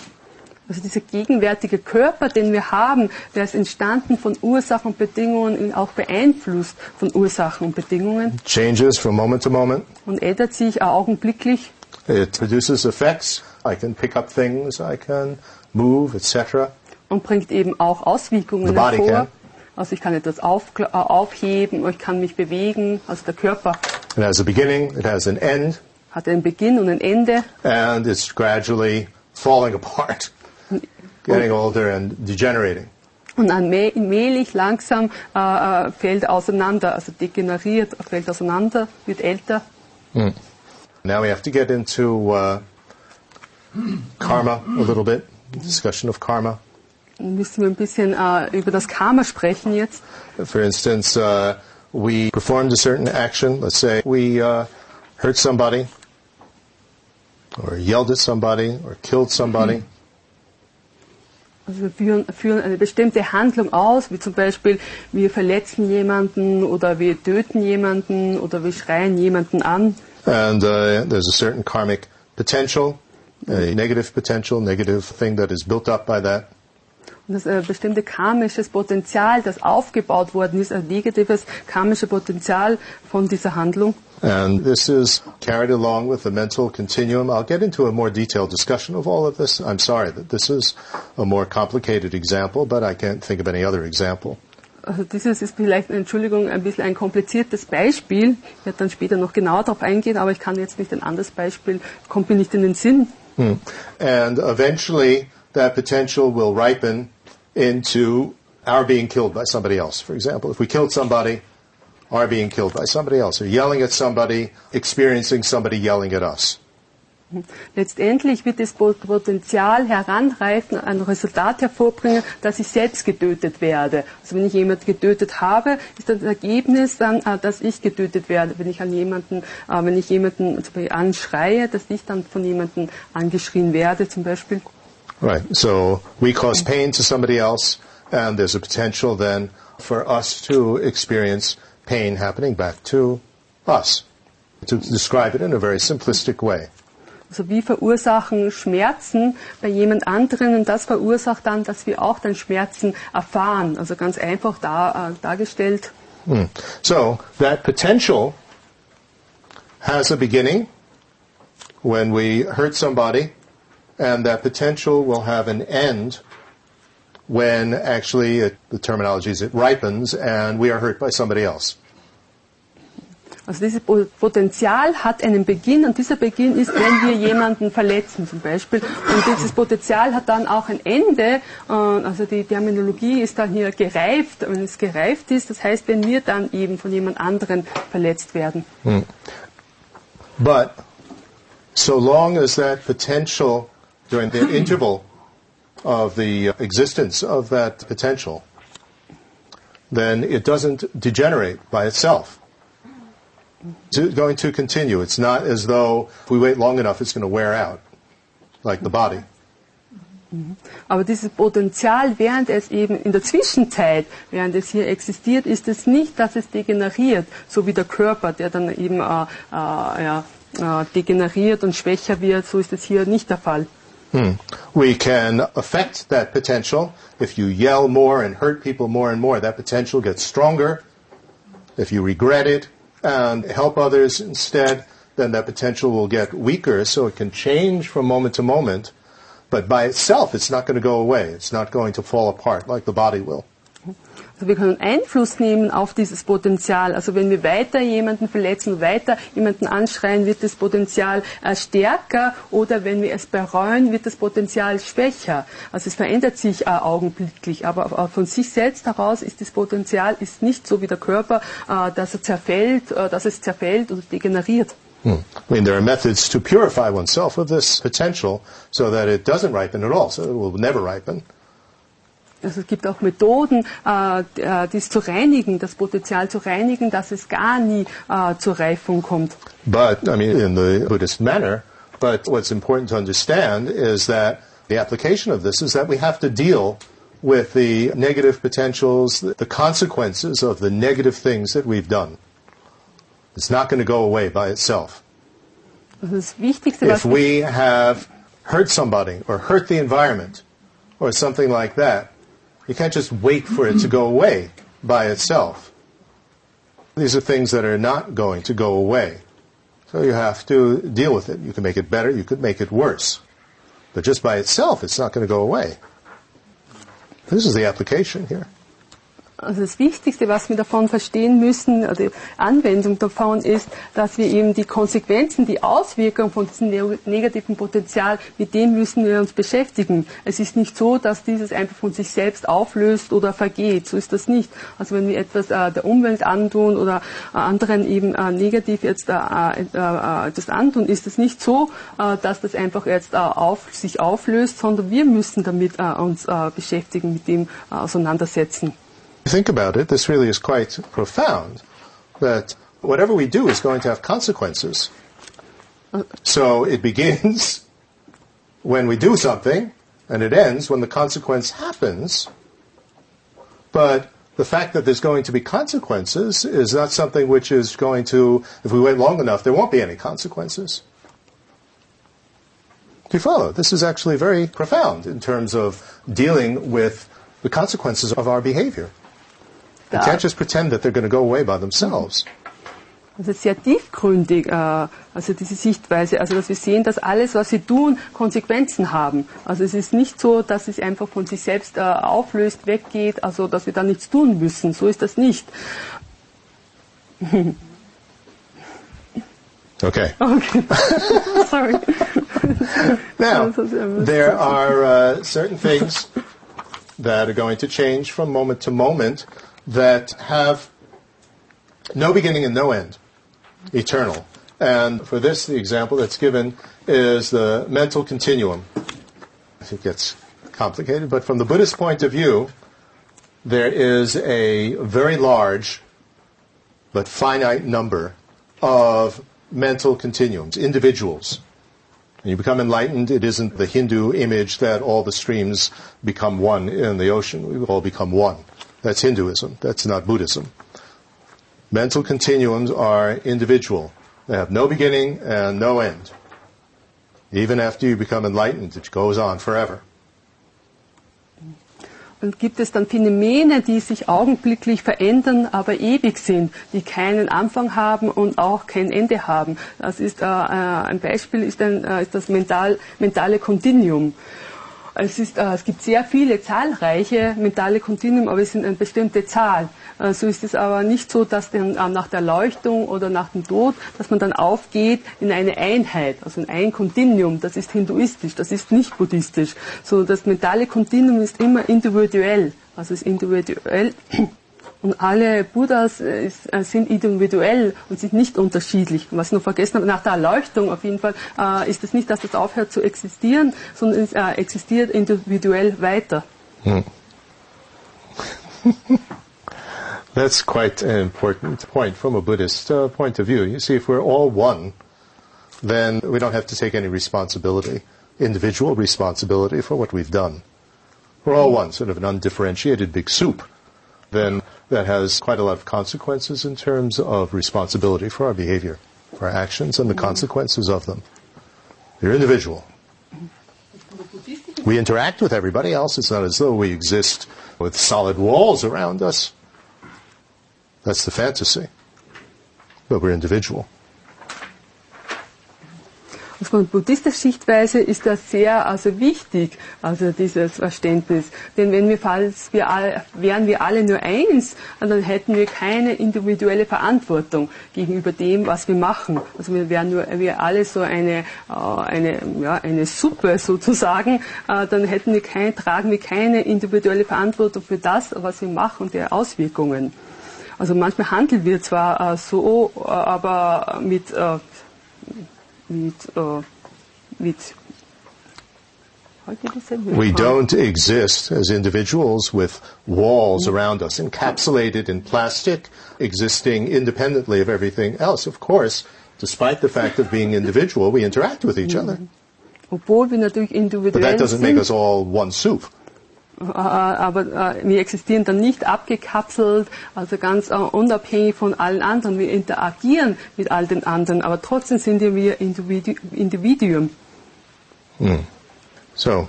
Also dieser gegenwärtige Körper, den wir haben, der ist entstanden von Ursachen und Bedingungen, und auch beeinflusst von Ursachen und Bedingungen Changes from moment to moment. und ändert sich augenblicklich. It produces effects. I can pick up things. I can move, etc. und bringt eben auch Auswirkungen The body hervor. can. Also ich kann etwas auf, äh, aufheben, ich kann mich bewegen. Also der Körper It has a beginning. It has an end. hat einen Beginn und ein Ende And it's gradually falling apart, getting older and degenerating. und allmählich langsam äh, äh, fällt auseinander, also degeneriert, fällt auseinander, wird älter. Now we have to get into uh, karma a little bit, discussion of karma. Müssen wir ein bisschen äh, über das Karma sprechen jetzt. For instance, uh, we performed a certain action. Let's say we uh, hurt somebody, or yelled at somebody, or killed somebody. Also wir führen, führen eine bestimmte Handlung aus, wie zum Beispiel wir verletzen jemanden oder wir töten jemanden oder wir schreien jemanden an. And uh, there's a certain karmic potential, a negative potential, negative thing that is built up by that. Das äh, bestimmte karmisches Potenzial, das aufgebaut worden ist, ein negatives karmisches Potenzial von dieser Handlung. And this is carried along with the mental continuum. I'll get into a more detailed discussion of all of this. I'm sorry that this is a more complicated example, but I can't think of any other example. Also dieses ist vielleicht, Entschuldigung, ein bisschen ein kompliziertes Beispiel. Ich werde dann später noch genauer darauf eingehen, aber ich kann jetzt nicht ein anderes Beispiel, kommt mir nicht in den Sinn. And eventually that potential will ripen into our being killed by somebody else. For example, if we killed somebody, our being killed by somebody else, or yelling at somebody, experiencing somebody yelling at us. Letztendlich wird das Potenzial heranreifen, ein Resultat hervorbringen, dass ich selbst getötet werde. Also wenn ich jemanden getötet habe, ist das Ergebnis dann, äh, dass ich getötet werde. Wenn ich an jemanden, äh, wenn ich jemanden anschreie, dass ich dann von jemandem angeschrien werde, zum Beispiel. Right. So we cause pain to somebody else, and there's a potential then for us to experience pain happening back to us. To describe it in a very simplistic way. Also wir verursachen Schmerzen bei jemand anderen und das verursacht dann, dass wir auch dann Schmerzen erfahren. Also ganz einfach da, äh, dargestellt. Hmm. So that potential has a beginning when we hurt somebody, and that potential will have an end when actually it, the terminology is it ripens and we are hurt by somebody else. Also dieses Potenzial hat einen Beginn und dieser Beginn ist, wenn wir jemanden verletzen zum Beispiel. Und dieses Potenzial hat dann auch ein Ende. Also die Terminologie ist dann hier gereift, wenn es gereift ist. Das heißt, wenn wir dann eben von jemand anderen verletzt werden. Hmm. But so long as that potential during the interval of the uh, existence of that potential, then it doesn't degenerate by itself. It's going to continue. It's not as though if we wait long enough, it's going to wear out, like the body. Mhm. Aber dieses Potenzial, während es eben in der Zwischenzeit, während es hier existiert, ist es nicht, dass es degeneriert, so wie der Körper, der dann eben äh, äh, ja, äh, degeneriert und schwächer wird. So ist es hier nicht der Fall. Hmm. We can affect that potential. If you yell more and hurt people more and more, that potential gets stronger. If you regret it and help others instead, then that potential will get weaker, so it can change from moment to moment. But by itself, it's not going to go away. It's not going to fall apart like the body will. Also wir können Einfluss nehmen auf dieses Potenzial. Also wenn wir weiter jemanden verletzen, weiter jemanden anschreien, wird das Potenzial äh, stärker oder wenn wir es bereuen, wird das Potenzial schwächer. Also es verändert sich äh, augenblicklich, aber von sich selbst heraus ist das Potenzial ist nicht so wie der Körper, äh, dass er zerfällt, dass es zerfällt oder degeneriert. Hmm. I mean, there are methods to purify oneself of this potential so that it doesn't ripen at all, so it will never ripen. Also es gibt auch Methoden, äh, äh, dies zu reinigen, das Potenzial zu reinigen, dass es gar nie äh, zur Reifung kommt. But, I mean, in the Buddhist manner, but what's important to understand is that the application of this is that we have to deal with the negative potentials, the consequences of the negative things that we've done. It's not going to go away by itself. Also das Wichtigste, if we have hurt somebody or hurt the environment or something like that, you can't just wait for it to go away by itself. These are things that are not going to go away. So you have to deal with it. You can make it better, you could make it worse. But just by itself, it's not going to go away. This is the application here. Also das Wichtigste, was wir davon verstehen müssen, oder die Anwendung davon ist, dass wir eben die Konsequenzen, die Auswirkungen von diesem negativen Potenzial, mit dem müssen wir uns beschäftigen. Es ist nicht so, dass dieses einfach von sich selbst auflöst oder vergeht. So ist das nicht. Also wenn wir etwas äh, der Umwelt antun oder äh, anderen eben äh, negativ jetzt äh, äh, äh, etwas antun, ist es nicht so, dass das einfach jetzt auf, sich auflöst, sondern wir müssen damit uns beschäftigen, mit dem auseinandersetzen. Think about it, this really is quite profound that whatever we do is going to have consequences. So it begins when we do something, and it ends when the consequence happens. But the fact that there's going to be consequences is not something which is going to, if we wait long enough, there won't be any consequences. Do you follow? This is actually very profound in terms of dealing with the consequences of our behavior. They can't just pretend that they're going to go away by themselves. Also sehr tiefgründig, äh, also diese Sichtweise, also dass wir sehen, dass alles, was sie tun, Konsequenzen haben. Also es ist nicht so, dass es einfach von sich selbst äh, auflöst, weggeht, also dass wir da nichts tun müssen. So ist das nicht. Okay. Okay. Sorry. Now, there are uh, certain things that are going to change from moment to moment that have no beginning and no end, eternal. And for this, the example that's given is the mental continuum. It gets complicated, but from the Buddhist point of view, there is a very large but finite number of mental continuums, individuals. When you become enlightened, it isn't the Hindu image that all the streams become one in the ocean. We all become one. That's Hinduism. That's not Buddhism. Mental continuums are individual. They have no beginning and no end. Even after you become enlightened, it goes on forever. Und gibt es dann Phänomene, die sich augenblicklich verändern, aber ewig sind, die keinen Anfang haben und auch kein Ende haben. Das ist äh, äh ein Beispiel ist, ein, äh, ist das mental, mentale Kontinuum. Es, ist, äh, es gibt sehr viele zahlreiche mentale Kontinuum, aber es sind eine bestimmte Zahl. Äh, so ist es aber nicht so, dass dann äh, nach der Erleuchtung oder nach dem Tod, dass man dann aufgeht in eine Einheit, also in ein Kontinuum. Das ist hinduistisch, das ist nicht buddhistisch. So das mentale Kontinuum ist immer individuell, also ist individuell und alle Buddhas äh, äh, sind individuell und sind nicht unterschiedlich. Was ich noch vergessen habe, nach der Erleuchtung auf jeden Fall äh, ist es nicht, dass das aufhört zu existieren, sondern es existiert individuell weiter. Hmm. That's quite an important point from a Buddhist uh, point of view. You see, if we're all one, then we don't have to take any responsibility, individual responsibility for what we've done. We're all one, sort of an undifferentiated big soup. Then that has quite a lot of consequences in terms of responsibility for our behavior, for our actions, and the mm-hmm. consequences of them. You're individual. We interact with everybody else. It's not as though we exist with solid walls around us. That's the fantasy. But we're individual. Von buddhistischer Sichtweise ist das sehr also wichtig, also dieses Verständnis. Denn wenn wir, falls wir alle, wären wir alle nur eins, dann hätten wir keine individuelle Verantwortung gegenüber dem, was wir machen. Also wir wären nur wir alle so eine äh, eine ja, eine Suppe sozusagen, äh, dann hätten wir kein, tragen wir keine individuelle Verantwortung für das, was wir machen und der Auswirkungen. Also manchmal handeln wir zwar äh, so, aber mit with, uh, with we don't exist as individuals with walls around us, encapsulated in plastic, existing independently of everything else. Of course, despite the fact of being individual, we interact with each other. Obwohl wir but that doesn't make us all one soup. Äh, aber äh, wir existieren dann nicht abgekapselt, also ganz äh, unabhängig von allen anderen. Wir interagieren mit all den anderen, aber trotzdem sind wir Individu Individuum. Hmm. So,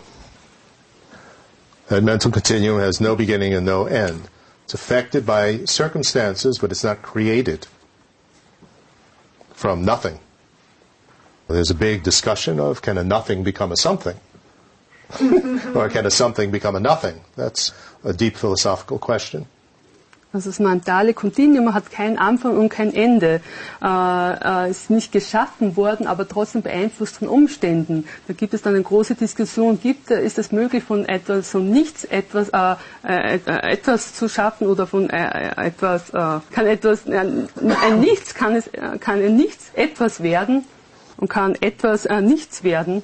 that mental continuum has no beginning and no end. It's affected by circumstances, but it's not created from nothing. There's a big discussion of can a nothing become a something? or can a something become a nothing? That's a deep philosophical question. Also das mentale Kontinuum hat keinen Anfang und kein Ende. Äh, äh, ist nicht geschaffen worden, aber trotzdem beeinflusst von Umständen. Da gibt es dann eine große Diskussion. Gibt, ist es möglich, von etwas, von nichts etwas, äh, äh, äh etwas zu schaffen oder von äh, etwas, kann etwas, ein Nichts, kann es, kann ein Nichts etwas werden und kann etwas nichts werden?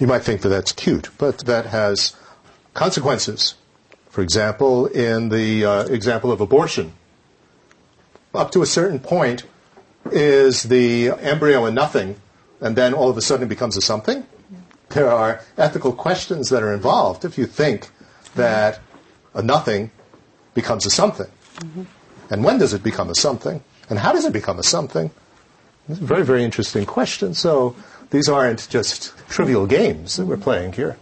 You might think that that's cute, but that has consequences. For example, in the uh, example of abortion, up to a certain point is the embryo a nothing, and then all of a sudden it becomes a something. There are ethical questions that are involved if you think that a nothing becomes a something. Mm-hmm. And when does it become a something? And how does it become a something? It's a very, very interesting question. So These aren't just trivial games that we're playing here.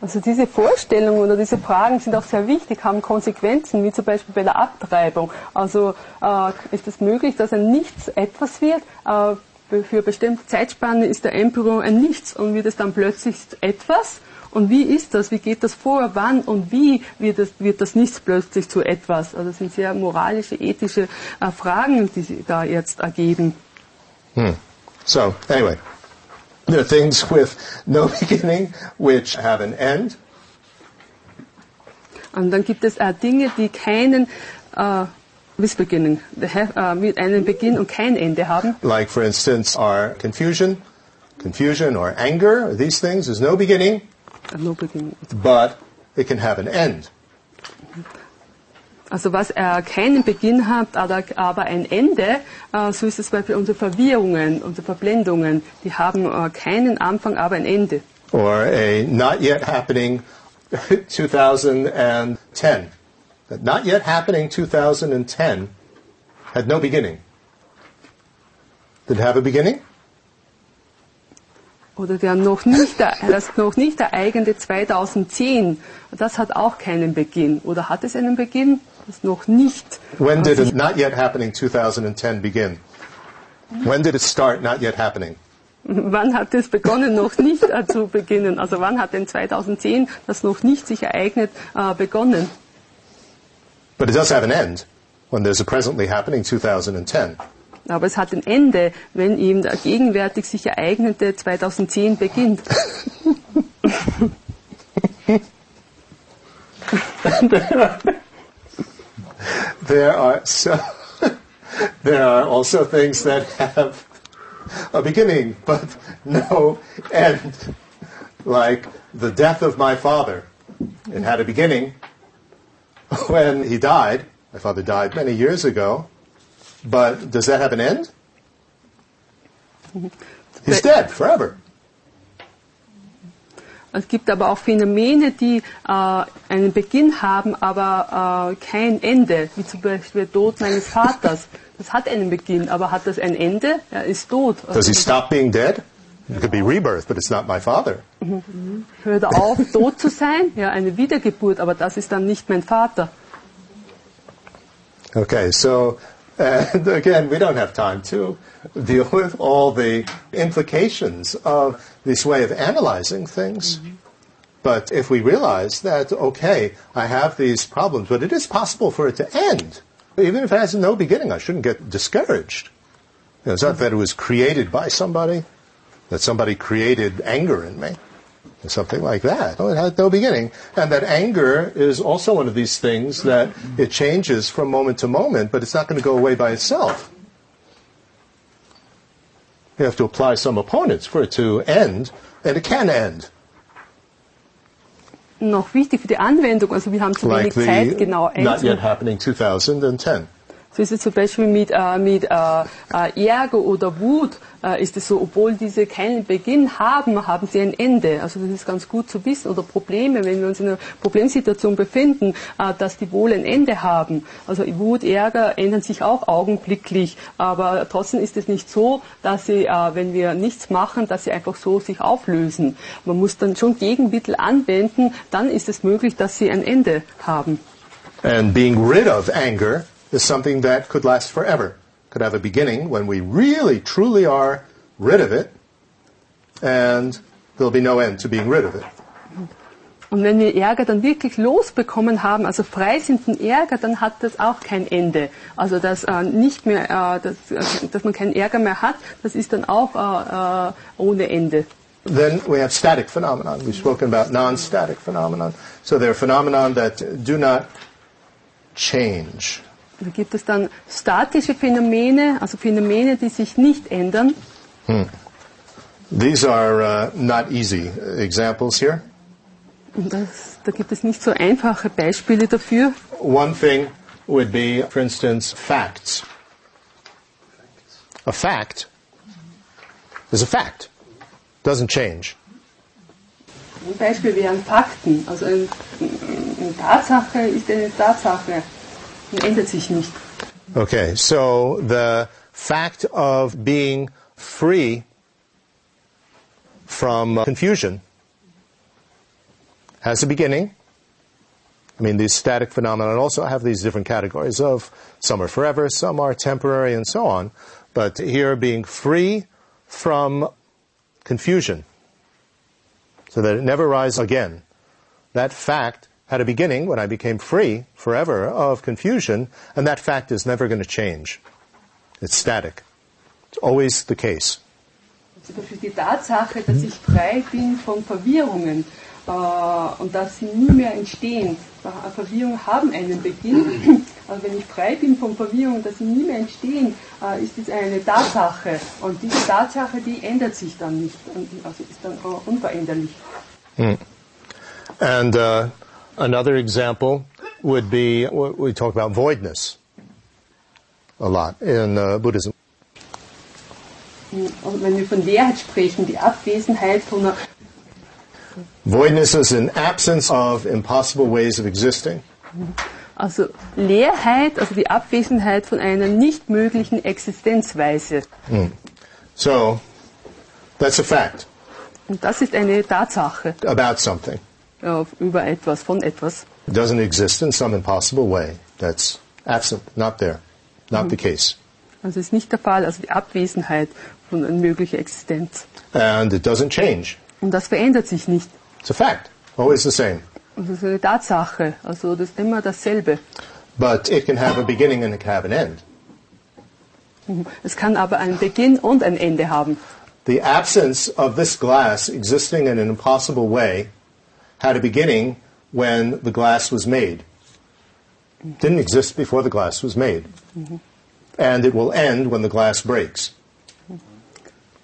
Also diese Vorstellungen oder diese Fragen sind auch sehr wichtig, haben Konsequenzen, wie zum Beispiel bei der Abtreibung. Also äh, ist es möglich, dass ein Nichts etwas wird? Äh, für bestimmte Zeitspanne ist der Embryo ein Nichts und wird es dann plötzlich etwas? Und wie ist das? Wie geht das vor? Wann und wie wird das, wird das Nichts plötzlich zu etwas? Also das sind sehr moralische, ethische äh, Fragen, die sich da jetzt ergeben. Hmm. So, anyway. There are things with no beginning which have an end. Und dann gibt es äh, Dinge, die keinen, äh, with beginning. They have, uh, mit einem Beginn und kein Ende haben. Like, for instance, our confusion, confusion or anger, these things, there's no beginning, Uh, No beginning. but it can have an end. Also was äh, keinen Beginn hat, aber, ein Ende, äh, so ist es zum Beispiel unsere Verwirrungen, unsere Verblendungen, die haben äh, keinen Anfang, aber ein Ende. Or a not yet happening 2010. That not yet happening 2010 had no beginning. Did it have a beginning? Oder der noch nicht, das noch nicht ereignete 2010, das hat auch keinen Beginn. Oder hat es einen Beginn? Das noch nicht. When did sich- a not yet happening 2010 begin? When did it start not yet happening? Wann hat es begonnen, noch nicht äh, zu beginnen? Also wann hat denn 2010 das noch nicht sich ereignet äh, begonnen? But it does have an end when there's a presently happening 2010. Aber es hat ein Ende, wenn ihm der gegenwärtig sich ereignete 2010 beginnt. There are so there are also things that have a beginning but no end. Like the death of my father. It had a beginning when he died. My father died many years ago. But does that have an end? He's dead forever. Es gibt aber auch Phänomene, die äh, einen Beginn haben, aber äh, kein Ende, wie zum Beispiel der Tod meines Vaters. Das hat einen Beginn, aber hat das ein Ende? Er ist tot. Does he Also, stop being dead? It could be rebirth, but it's not my father. hört er auf, tot zu sein? Ja, eine Wiedergeburt, aber das ist dann nicht mein Vater. Okay, so and again, we don't have time to deal with all the implications of this way of analyzing things. Mm-hmm. But if we realize that, okay, I have these problems, but it is possible for it to end, even if it has no beginning, I shouldn't get discouraged. You know, it's not that it was created by somebody, that somebody created anger in me something like that. Oh, it had no beginning. And that anger is also one of these things that it changes from moment to moment, but it's not going to go away by itself. You have to apply some opponents for it to end, and it can end. Noch wichtig für die Anwendung, also wir haben zu Like wenig Zeit, genau not yet happening 2010. So ist es zum Beispiel mit, äh, mit äh, äh, Ärger oder Wut, äh, ist es so, obwohl diese keinen Beginn haben, haben sie ein Ende. Also das ist ganz gut zu wissen. Oder Probleme, wenn wir uns in einer Problemsituation befinden, äh, dass die wohl ein Ende haben. Also Wut, Ärger ändern sich auch augenblicklich, aber trotzdem ist es nicht so, dass sie, äh, wenn wir nichts machen, dass sie einfach so sich auflösen. Man muss dann schon Gegenmittel anwenden, dann ist es möglich, dass sie ein Ende haben. And being rid of anger is something that could last forever. Could have a beginning when we really, truly are rid of it, and there'll be no end to being rid of it. Und wenn wir Ärger dann wirklich losbekommen haben, also frei sind von Ärger, dann hat das auch kein Ende. Also dass äh, nicht mehr, äh, dass, äh, dass man keinen Ärger mehr hat, das ist dann auch äh, äh, ohne Ende. Then we have static phenomenon. We've spoken about non-static phenomenon. So there are phenomenon that do not change. Da gibt es dann statische Phänomene, also Phänomene, die sich nicht ändern. These are uh, not easy examples here. Das, da gibt es nicht so einfache Beispiele dafür. One thing would be, for instance, facts. A fact is a fact. Doesn't change. Ein Beispiel wären Fakten. Also ein, eine Tatsache ist eine Tatsache ändert sich nicht. Okay, so the fact of being free from uh, confusion has a beginning. I mean, these static phenomena also have these different categories of some are forever, some are temporary, and so on. But here, being free from confusion, so that it never rises again. That fact had a beginning when I became free forever of confusion, and that fact is never going to change. It's static. It's always the case. Zum Beispiel die Tatsache, dass ich frei bin von Verwirrungen äh, und dass sie nie mehr entstehen. Verwirrungen haben einen Beginn, Also wenn ich frei bin von Verwirrung, dass sie nie mehr entstehen, äh, ist es eine Tatsache. Und diese Tatsache, die ändert sich dann nicht, also ist dann äh, unveränderlich. And uh, another example would be what we talk about voidness a lot in uh, Buddhism. Wenn wir von Leerheit sprechen, die Abwesenheit von einer Voidness is an absence of impossible ways of existing. Also Leerheit, also die Abwesenheit von einer nicht möglichen Existenzweise. So that's a fact Und das ist eine Tatsache about something. Ja, über etwas, von etwas. It doesn't exist in some impossible way. That's absent, not there, not the case. Also ist nicht der Fall, also die Abwesenheit von einer möglichen Existenz. And it doesn't change. Und das verändert sich nicht. It's a fact, always the same. Und das ist eine Tatsache, also das ist immer dasselbe. But it can have a beginning and it can have an end. Es kann aber einen Beginn und ein Ende haben. The absence of this glass existing in an impossible way had a beginning when the glass was made. Didn't exist before the glass was made. Mm-hmm. And it will end when the glass breaks. Mm-hmm.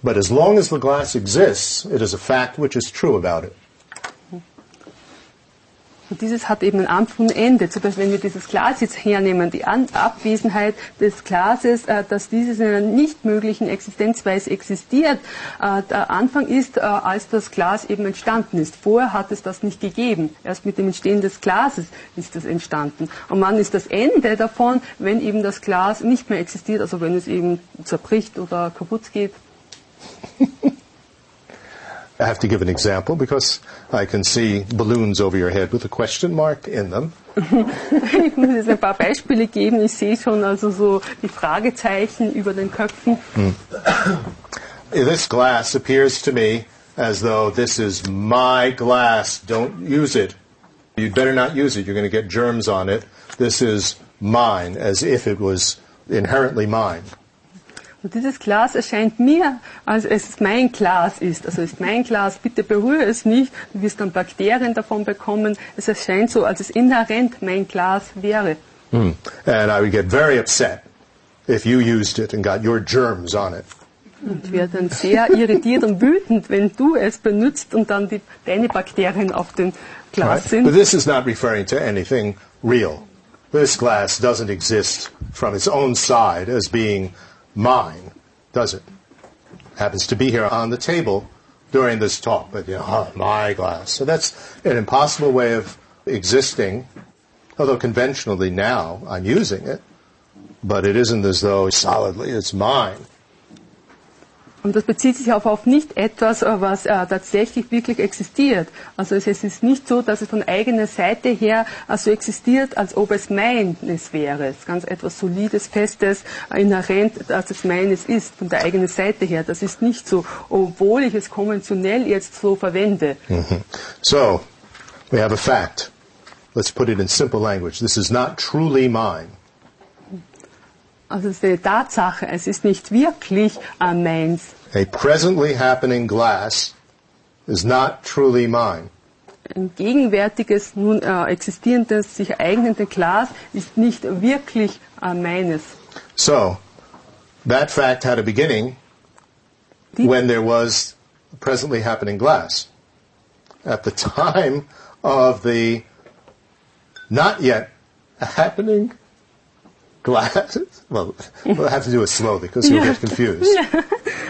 But as long as the glass exists, it is a fact which is true about it. Und dieses hat eben ein Anfang und Ende. Zum Beispiel, wenn wir dieses Glas jetzt hernehmen, die An Abwesenheit des Glases, äh, dass dieses in einer nicht möglichen Existenzweise existiert, äh, der Anfang ist, äh, als das Glas eben entstanden ist. Vorher hat es das nicht gegeben. Erst mit dem Entstehen des Glases ist das entstanden. Und wann ist das Ende davon, wenn eben das Glas nicht mehr existiert, also wenn es eben zerbricht oder kaputt geht? I have to give an example because I can see balloons over your head with a question mark in them. Ich muss jetzt ein paar Beispiele geben. Ich sehe schon also so die Fragezeichen über den Köpfen. This glass appears to me as though this is my glass. Don't use it. You'd better not use it. You're going to get germs on it. This is mine, as if it was inherently mine. Und dieses Glas erscheint mir, als es mein Glas ist. Also es ist mein Glas, bitte berühre es nicht, du wirst dann Bakterien davon bekommen. Es erscheint so, als es inhärent mein Glas wäre. And I would get very upset if you used it and got your germs on it. Und ich wäre dann sehr irritiert und wütend, wenn du es benutzt und dann die, deine Bakterien auf dem Glas But sind. this is not referring to anything real. This glass doesn't exist from its own side as being mine, does it? Happens to be here on the table during this talk, but you know, oh, my glass. So that's an impossible way of existing, although conventionally now I'm using it, but it isn't as though solidly it's mine. Und das bezieht sich auch auf nicht etwas, äh, was äh, tatsächlich wirklich existiert. Also es es ist nicht so, dass es von eigener Seite her äh, so existiert, als ob es meines wäre. Es ist ganz etwas Solides, Festes, äh, inhärent, dass es meines ist, von der eigenen Seite her. Das ist nicht so, obwohl ich es konventionell jetzt so verwende. So, we have a fact. Let's put it in simple language. This is not truly mine. Also es ist eine Tatsache, es ist nicht wirklich äh, meins. A presently happening glass is not truly mine. Ein gegenwärtiges, nun äh, existierendes, sich ereignende Glas ist nicht wirklich äh, meines. So, that fact had a beginning Die- when there was a presently happening glass. At the time of the not yet happening glass, well, we'll have to do it slowly because you'll get confused.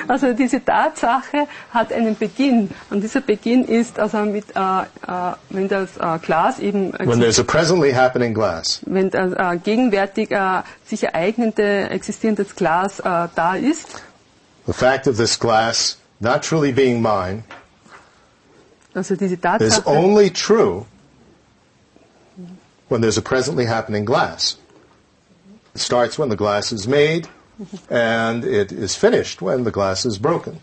Also diese Tatsache hat einen Beginn. Und dieser Beginn ist also mit, äh, äh, wenn das äh, Glas eben, äh, When there's a presently happening glass, wenn das äh, gegenwärtig äh, sich ereignende, existierendes Glas äh, da ist, the fact of this glass not truly being mine also diese is Tatsache, only true when there's a presently happening glass. It starts when the glass is made, mhm. and it is finished when the glass is broken.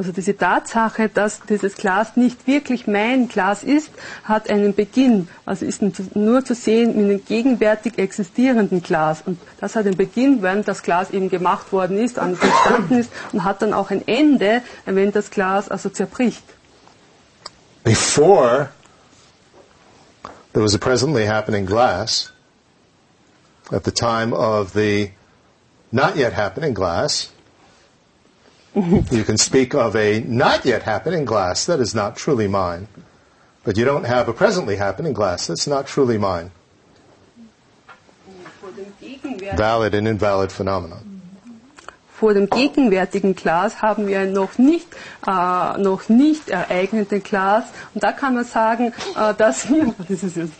also diese Tatsache, dass dieses Glas nicht wirklich mein Glas ist, hat einen Beginn. Also ist nur zu sehen mit einem gegenwärtig existierenden Glas. Und das hat einen Beginn, wenn das Glas eben gemacht worden ist, an entstanden ist und hat dann auch ein Ende, wenn das Glas also zerbricht. Before there was a presently happening glass, At the time of the not yet happening glass, you can speak of a not yet happening glass that is not truly mine, but you don't have a presently happening glass that's not truly mine. Vor dem, Gegenwärt, Valid and invalid phenomenon. vor dem gegenwärtigen Glas haben wir ein noch nicht, äh, noch nicht ereignete Glas. Und da kann man sagen, äh, dass wir, das ist jetzt,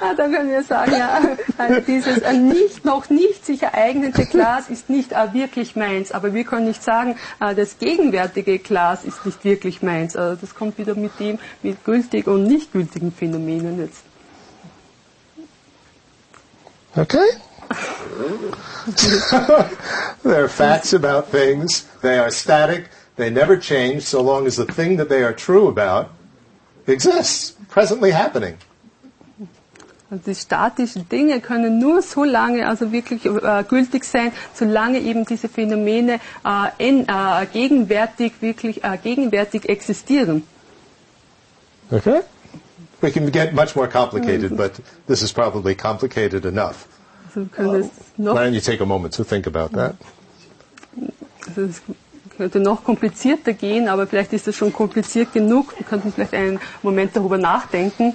Ah, da können wir sagen, ja, also dieses äh, nicht, noch nicht sich ereignete Glas ist nicht äh, wirklich meins. Aber wir können nicht sagen, äh, das gegenwärtige Glas ist nicht wirklich meins. Also das kommt wieder mit dem, mit gültig und nicht gültigen Phänomenen jetzt. Okay? there are facts about things. They are static. They never change so long as the thing that they are true about exists, presently happening. Also die statischen Dinge können nur so lange also wirklich äh, gültig sein, solange eben diese Phänomene äh, in, äh, gegenwärtig wirklich äh, gegenwärtig existieren. Okay? We can get much more complicated, but this is probably complicated enough. Also können noch, Why don't you take a moment to think about that? also es könnte noch komplizierter gehen, aber vielleicht ist es schon kompliziert genug. Wir könnten vielleicht einen Moment darüber nachdenken.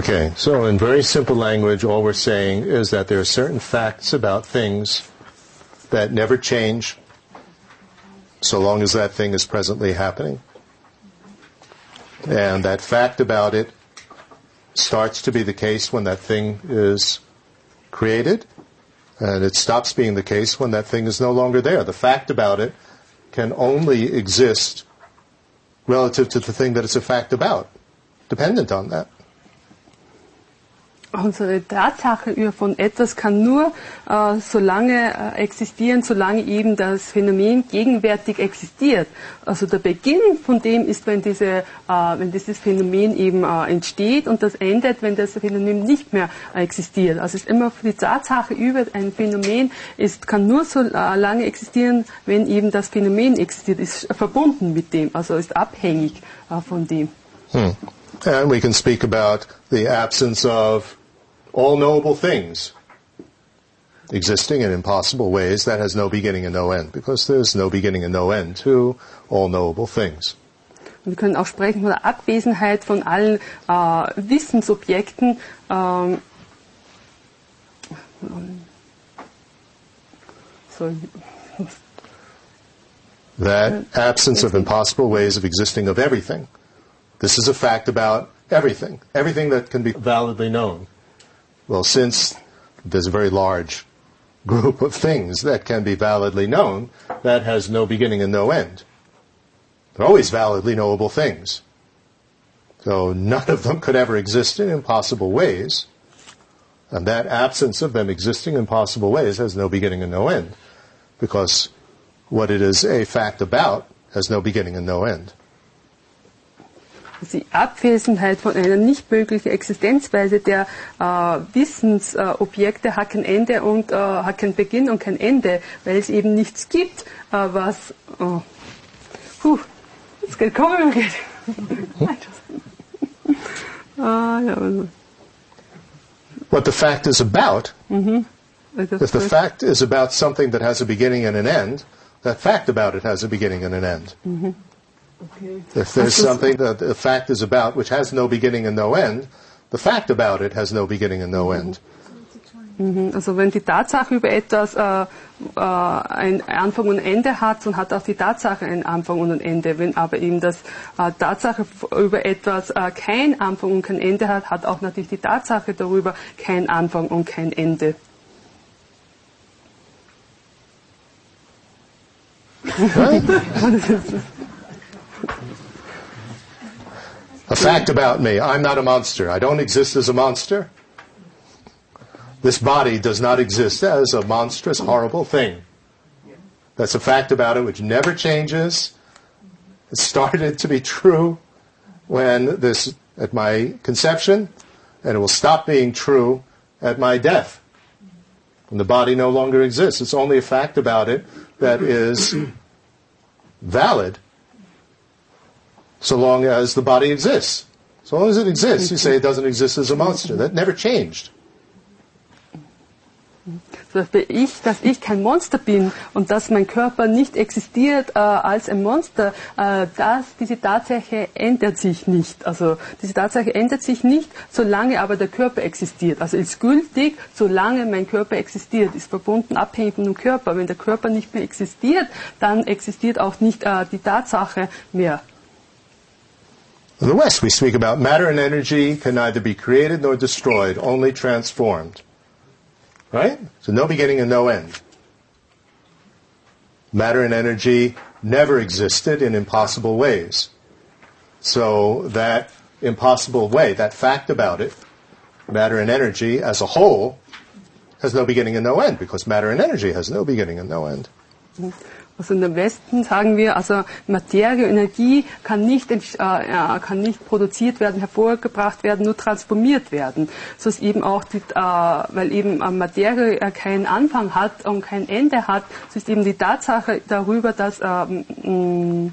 Okay, so in very simple language, all we're saying is that there are certain facts about things that never change so long as that thing is presently happening. And that fact about it starts to be the case when that thing is created, and it stops being the case when that thing is no longer there. The fact about it can only exist relative to the thing that it's a fact about, dependent on that. Unsere Tatsache von etwas kann nur äh, so lange äh, existieren, solange eben das Phänomen gegenwärtig existiert. Also der Beginn von dem ist, wenn, diese, äh, wenn dieses Phänomen eben äh, entsteht und das endet, wenn das Phänomen nicht mehr äh, existiert. Also es ist immer die Tatsache über ein Phänomen ist, kann nur so äh, lange existieren, wenn eben das Phänomen existiert, ist verbunden mit dem, also ist abhängig äh, von dem. Hmm. And we can speak about the absence of all knowable things existing in impossible ways that has no beginning and no end because there's no beginning and no end to all knowable things. Und wir können auch sprechen von der Abwesenheit von allen äh, Wissensobjekten. Ähm, so, That absence of impossible ways of existing of everything. This is a fact about everything. Everything that can be validly known. Well, since there's a very large group of things that can be validly known, that has no beginning and no end. They're always validly knowable things. So none of them could ever exist in impossible ways. And that absence of them existing in possible ways has no beginning and no end. Because what it is a fact about has no beginning and no end. Die Abwesenheit von einer nicht möglichen Existenzweise der äh, Wissensobjekte hat kein Ende und äh, hat keinen Beginn und kein Ende, weil es eben nichts gibt, äh, was. Oh, puh, es geht kommen, geht. ah, ja, also, What the fact is about, also if the fact is about something that has a beginning and an end, that fact about it has a beginning and an end. Okay. If there's Also- something that the fact is about which has no beginning and no end, the fact about it has no beginning and no end. Mhm. Also wenn die Tatsache über etwas äh, äh, ein Anfang und ein Ende hat, dann hat auch die Tatsache einen Anfang und ein Ende. Wenn aber eben das äh, Tatsache über etwas äh, kein Anfang und kein Ende hat, hat auch natürlich die Tatsache darüber kein Anfang und kein Ende. A fact about me. I'm not a monster. I don't exist as a monster. This body does not exist as a monstrous, horrible thing. That's a fact about it which never changes. It started to be true when this, at my conception, and it will stop being true at my death. When the body no longer exists. It's only a fact about it that is valid so long as the body exists. So long as it exists, you say it doesn't exist as a monster. That never changed. Zum ich, dass ich kein Monster bin und dass mein Körper nicht existiert äh, als ein Monster, äh, das, diese Tatsache ändert sich nicht. Also diese Tatsache ändert sich nicht, solange aber der Körper existiert. Also ist gültig, solange mein Körper existiert, ist verbunden, abhängig von dem Körper. Wenn der Körper nicht mehr existiert, dann existiert auch nicht äh, die Tatsache mehr. In the West, we speak about matter and energy can neither be created nor destroyed, only transformed. Right? So no beginning and no end. Matter and energy never existed in impossible ways. So that impossible way, that fact about it, matter and energy as a whole, has no beginning and no end, because matter and energy has no beginning and no end. Mm-hmm. Also in dem Westen sagen wir, also Materie, Energie kann nicht, äh, kann nicht produziert werden, hervorgebracht werden, nur transformiert werden. So ist eben auch, die, äh, weil eben äh, Materie äh, keinen Anfang hat und kein Ende hat, so ist eben die Tatsache darüber, dass, ähm, mh,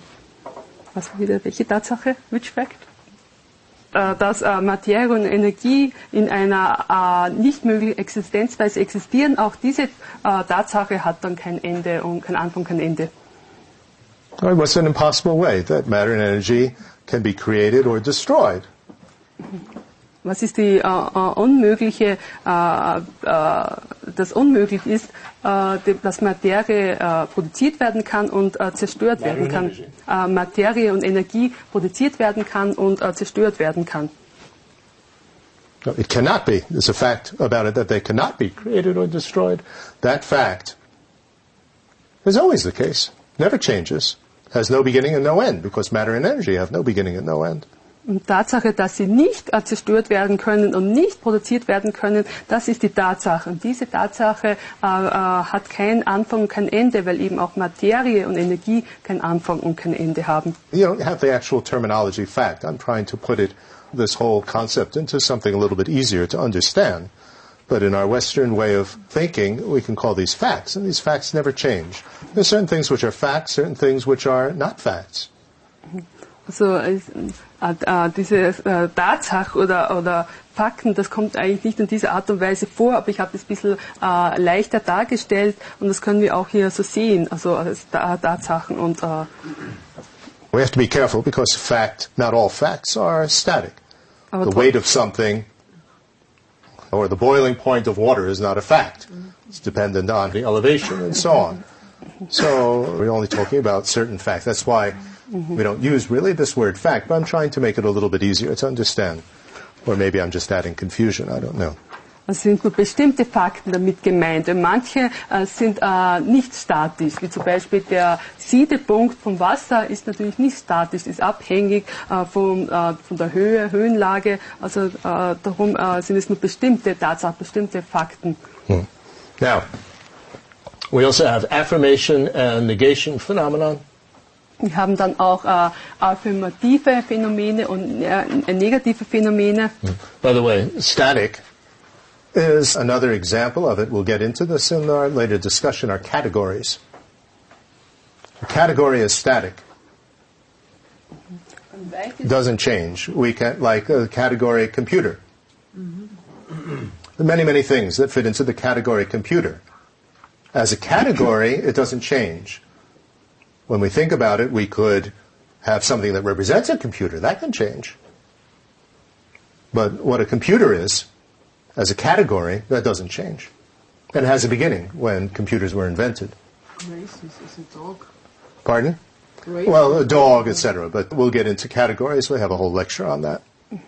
was wieder, welche Tatsache? Which fact? Äh, dass äh, Materie und Energie in einer äh, nicht möglichen Existenzweise existieren, auch diese Tatsache hat dann kein Ende und kein Anfang, kein Ende. Right, what's an impossible way? That matter and energy can be created or destroyed. Was ist die äh, äh, unmögliche, äh, das unmöglich ist, dass Materie äh, produziert werden kann und äh, zerstört Matter werden and kann. energy. Äh, Materie und Energie produziert werden kann und äh, zerstört werden kann. No, it cannot be. There's a fact about it that they cannot be created or destroyed. That fact is always the case. Never changes. Has no beginning and no end because matter and energy have no beginning and no end. Tatsache, dass sie nicht äh, zerstört werden können und nicht produziert werden können, das ist die Tatsache. Und diese Tatsache äh, äh, hat keinen Anfang und kein Ende, weil eben auch Materie und Energie keinen Anfang und kein Ende haben. You don't have the actual terminology fact. I'm trying to put it, this whole concept into something a little bit easier to understand. But in our Western way of thinking, we can call these facts, and these facts never change. There's certain things which are facts, certain things which are not facts. Also äh, äh, diese äh, Tatsache oder, oder Fakten, das kommt eigentlich nicht in dieser Art und Weise vor, aber ich habe das ein bisschen äh, leichter dargestellt und das können wir auch hier so sehen, also als Ta- Tatsachen und äh, We have to be careful because fact, not all facts are static. The weight of something or the boiling point of water is not a fact. It's dependent on the elevation and so on. So we're only talking about certain facts. That's why we don't use really this word fact, but I'm trying to make it a little bit easier to understand. Or maybe I'm just adding confusion. I don't know. Es sind nur bestimmte Fakten damit gemeint. Und manche äh, sind äh, nicht statisch, wie zum Beispiel der Siedepunkt vom Wasser ist natürlich nicht statisch, ist abhängig äh, vom, äh, von der Höhe, Höhenlage. Also äh, darum äh, sind es nur bestimmte Tatsachen, bestimmte Fakten. Hm. Now, we also have affirmation and negation phenomenon. Wir haben dann auch äh, affirmative Phänomene und äh, negative Phänomene. Hmm. By the way, static is another example of it. We'll get into this in our later discussion, our categories. A category is static. It doesn't change. We can, like a category computer. There are many, many things that fit into the category computer. As a category, it doesn't change. When we think about it, we could have something that represents a computer. That can change. But what a computer is, as a category, that doesn't change. And it has a beginning when computers were invented. Racist is a dog. Pardon? Racist. Well, a dog, etc. But we'll get into categories. We have a whole lecture on that.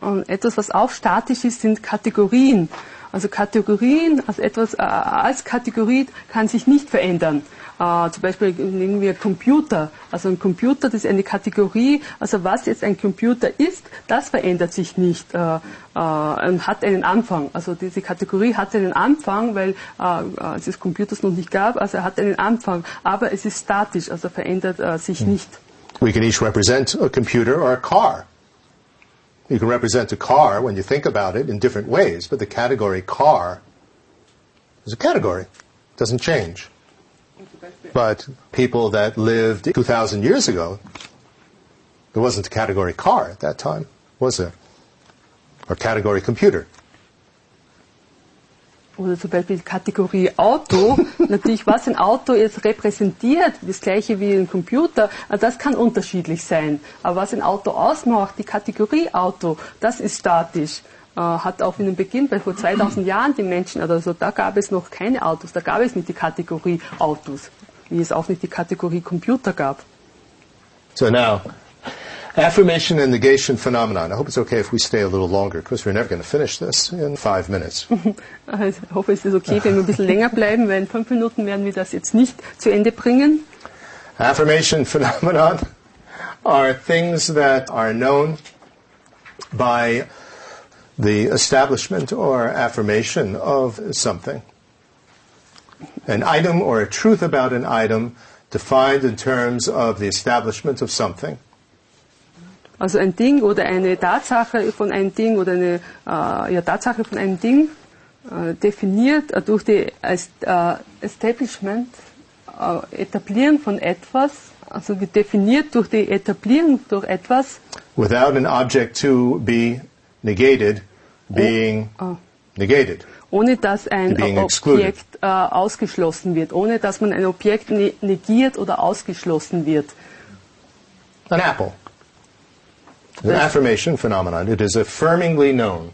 Und etwas, was auch statisch ist, sind Kategorien. Also Kategorien, also etwas äh, als Kategorie kann sich nicht verändern. Äh, zum Beispiel nehmen wir Computer. Also ein Computer, das ist eine Kategorie. Also was jetzt ein Computer ist, das verändert sich nicht äh, und hat einen Anfang. Also diese Kategorie hat einen Anfang, weil als es Computers noch nicht gab, also er hat einen Anfang. Aber es ist statisch, also verändert sich nicht. We can each represent a computer or a car. You can represent a car when you think about it in different ways, but the category car is a category. It doesn't change. But people that lived 2,000 years ago, there wasn't a category car at that time, was there? Or category computer. Oder zum Beispiel die Kategorie Auto. Natürlich, was ein Auto jetzt repräsentiert, das gleiche wie ein Computer, das kann unterschiedlich sein. Aber was ein Auto ausmacht, die Kategorie Auto, das ist statisch. Äh, Hat auch in dem Beginn, bei vor 2000 Jahren die Menschen, also da gab es noch keine Autos, da gab es nicht die Kategorie Autos, wie es auch nicht die Kategorie Computer gab. So now, affirmation and negation phenomenon. I hope it's okay if we stay a little longer because we're never going to finish this in five minutes. Ich hoffe, es ist okay, wenn wir ein bisschen länger bleiben, weil in fünf Minuten werden wir das jetzt nicht zu Ende bringen. Affirmation phenomenon are things that are known by the establishment or affirmation of something. An item or a truth about an item defined in terms of the establishment of something. Also ein Ding oder eine Tatsache von einem Ding oder eine äh, ja, Tatsache von einem Ding äh, definiert äh, durch die äh, Establishment, äh, Etablieren von etwas, also definiert durch die Etablierung durch etwas, Without an object to be negated being Oh. negated. ohne dass ein. Objekt äh, ausgeschlossen wird, ohne dass man ein Objekt ne negiert oder ausgeschlossen wird. An apple. An affirmation phenomenon. It is affirmingly known.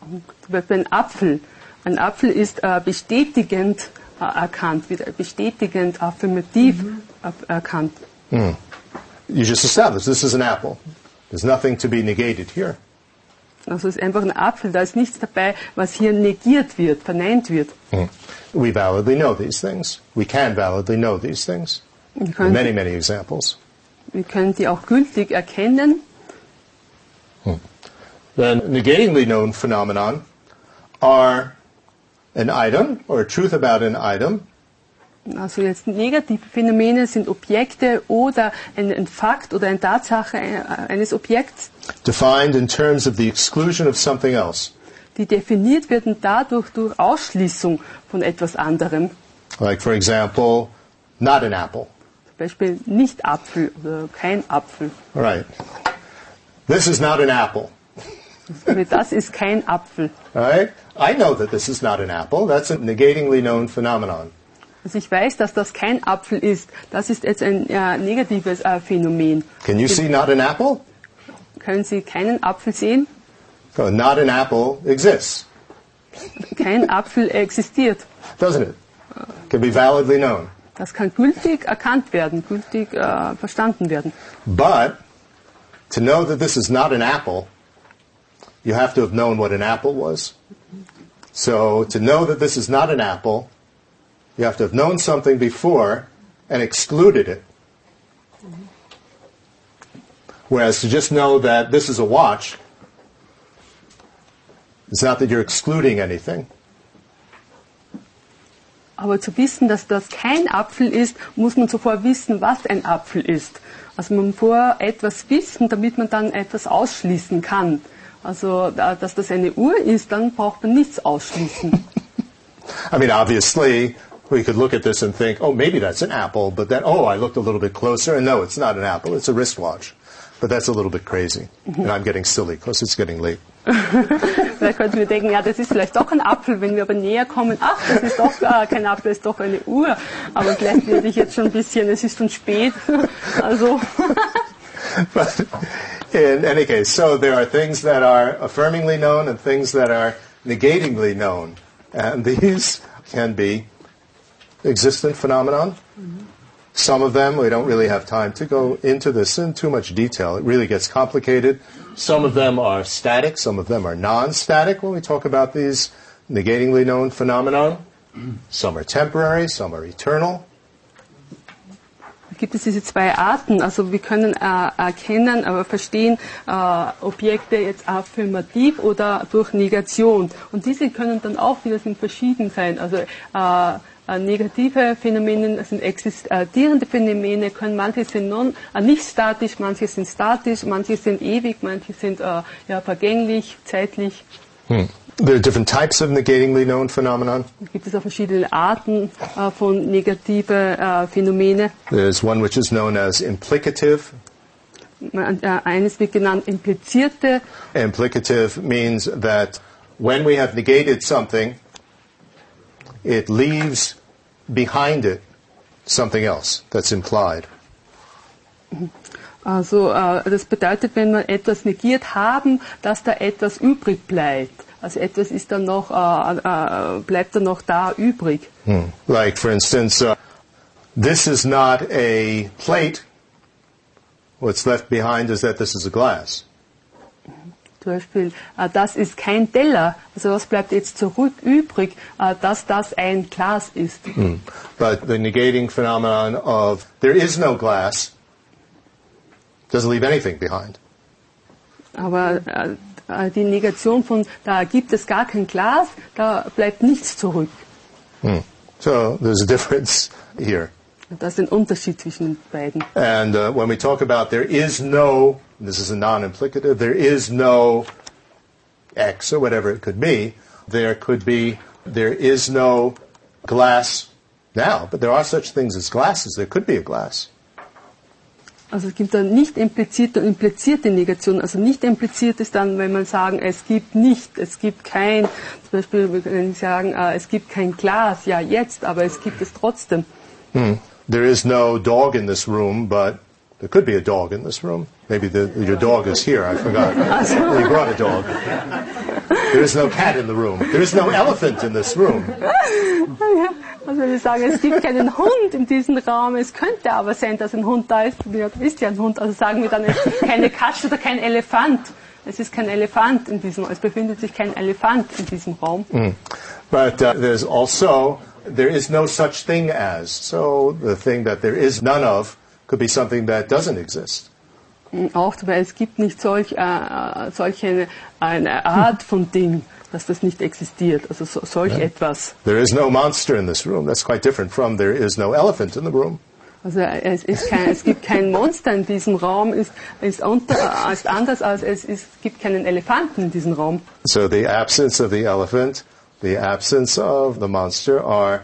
Zum Beispiel ein Apfel. Ein Apfel ist äh, bestätigend äh, erkannt, wird bestätigend affirmativ er- erkannt. You just established this is an apple. There's nothing to be negated here. Also es ist einfach ein Apfel, da ist nichts dabei, was hier negiert wird, verneint wird. We validly know these things. We can validly know these things. Wir There are können, many, many examples. Wir können die auch gültig erkennen. Then negatingly known phenomenon are an item or a truth about an item Also jetzt negative Phänomene sind Objekte oder ein, ein Fakt oder eine Tatsache äh, eines Objekts, defined in terms of the exclusion of something else. die definiert werden dadurch durch Ausschließung von etwas anderem. Like, for example, not an apple. Beispiel nicht Apfel oder kein Apfel. Right. This is not an apple. Das ist kein Apfel. Right? I know that this is not an apple. That's a negatingly known phenomenon. Also ich weiß, dass das kein Apfel ist. Das ist jetzt ein äh, negatives äh, Phänomen. Can you see not an apple? Können Sie keinen Apfel sehen? So not an apple exists, Kein Apfel existiert. doesn't it? Can be validly known. Das kann gültig erkannt werden, gültig äh, verstanden werden. But to know that this is not an apple, you have to have known what an apple was. So to know that this is not an apple, you have to have known something before and excluded it. Whereas to just know that this is a watch, it's not that you're excluding anything. Aber zu wissen, dass das kein Apfel ist, muss man zuvor wissen, was ein Apfel ist. Also man muss vor etwas wissen, damit man dann etwas ausschließen kann. Also, da- dass das eine Uhr ist, dann braucht man nichts ausschließen. I mean, obviously, we could look at this and think, oh, maybe that's an apple, but then, oh, I looked a little bit closer, and no, it's not an apple, it's a wristwatch. But that's a little bit crazy. And I'm getting silly because it's getting late. Vielleicht könnten wir denken, ja, das ist vielleicht doch ein Apfel. Wenn wir aber näher kommen, ach, das ist doch äh, kein Apfel, das ist doch eine Uhr. Aber vielleicht werde ich jetzt schon ein bisschen, es ist schon spät. Also, But In any case, so there are things that are affirmingly known and things that are negatingly known. And these can be existent phenomenon. Mm-hmm. Some of them, we don't really have time to go into this in too much detail. It really gets complicated. Some of them are static, some of them are non-static when we talk about these negatingly known phenomenon. Some are temporary, some are eternal. gibt es diese zwei Arten. Also wir können äh, erkennen, aber verstehen äh, Objekte jetzt affirmativ oder durch Negation. Und diese können dann auch wieder sind verschieden sein. Also äh, äh negative Phänomene sind existierende Phänomene, können manche sind non, äh, nicht statisch, manche sind statisch, manche sind ewig, manche sind äh, ja, vergänglich, zeitlich. Hm. There are different types of negatingly known phenomenon. Gibt es auch verschiedene Arten äh, von negative äh, Phänomene. There's one which is known as implicative. Äh, eines wird genannt implizierte. Implicative means that when we have negated something, it leaves behind it something else that's implied. Also äh, das bedeutet, wenn wir etwas negiert haben, dass da etwas übrig bleibt. Also etwas ist dann noch, äh, äh, bleibt dann noch da übrig. Hmm. Like for instance, uh, this is not a plate. What's left behind is that this is a glass. Zum Beispiel, äh, das ist kein Teller. Also was bleibt jetzt zurück übrig, äh, dass das ein Glas ist. Hmm. But the negating phenomenon of there is no glass doesn't leave anything behind. Aber äh, äh, die Negation von, da gibt es gar kein Glas, da bleibt nichts zurück. Hmm. So there's a difference here. Das ist ein Unterschied zwischen den beiden. And uh, when we talk about there is no, this is a non-implicative, there is no X or whatever it could be, there could be, there is no glass now, but there are such things as glasses. There could be a glass. Also es gibt dann nicht implizierte und implizierte Negation. Also nicht impliziert ist dann, wenn man sagen, es gibt nicht, es gibt kein, zum Beispiel wir können sagen, äh, es gibt kein Glas, ja jetzt, aber es gibt es trotzdem. Hmm. There is no dog in this room, but there could be a dog in this room. Maybe the, your dog is here, I forgot. you brought a dog. There is no cat in the room. There is no elephant in this room. Also wir sagen, es gibt keinen Hund in diesem Raum, es könnte aber sein, dass ein Hund da ist. Ist ja ein Hund. Also sagen wir dann, es gibt keine Katze oder kein Elefant. Es ist kein Elefant in diesem, es befindet sich kein Elefant in diesem Raum. Mm. But uh, there's also, there is no such thing as. So the thing that there is none of could be something that doesn't exist. Auch, weil es gibt nicht solch, äh, solche eine Art von Ding, dass das nicht existiert. Also so, solch yeah. etwas. There is no monster in this room. That's quite different from there is no elephant in the room. Also äh, es, ist kein, es gibt kein Monster in diesem Raum, ist, ist, unter, ist anders als es ist, gibt keinen Elefanten in diesem Raum. So the absence of the elephant, the absence of the monster are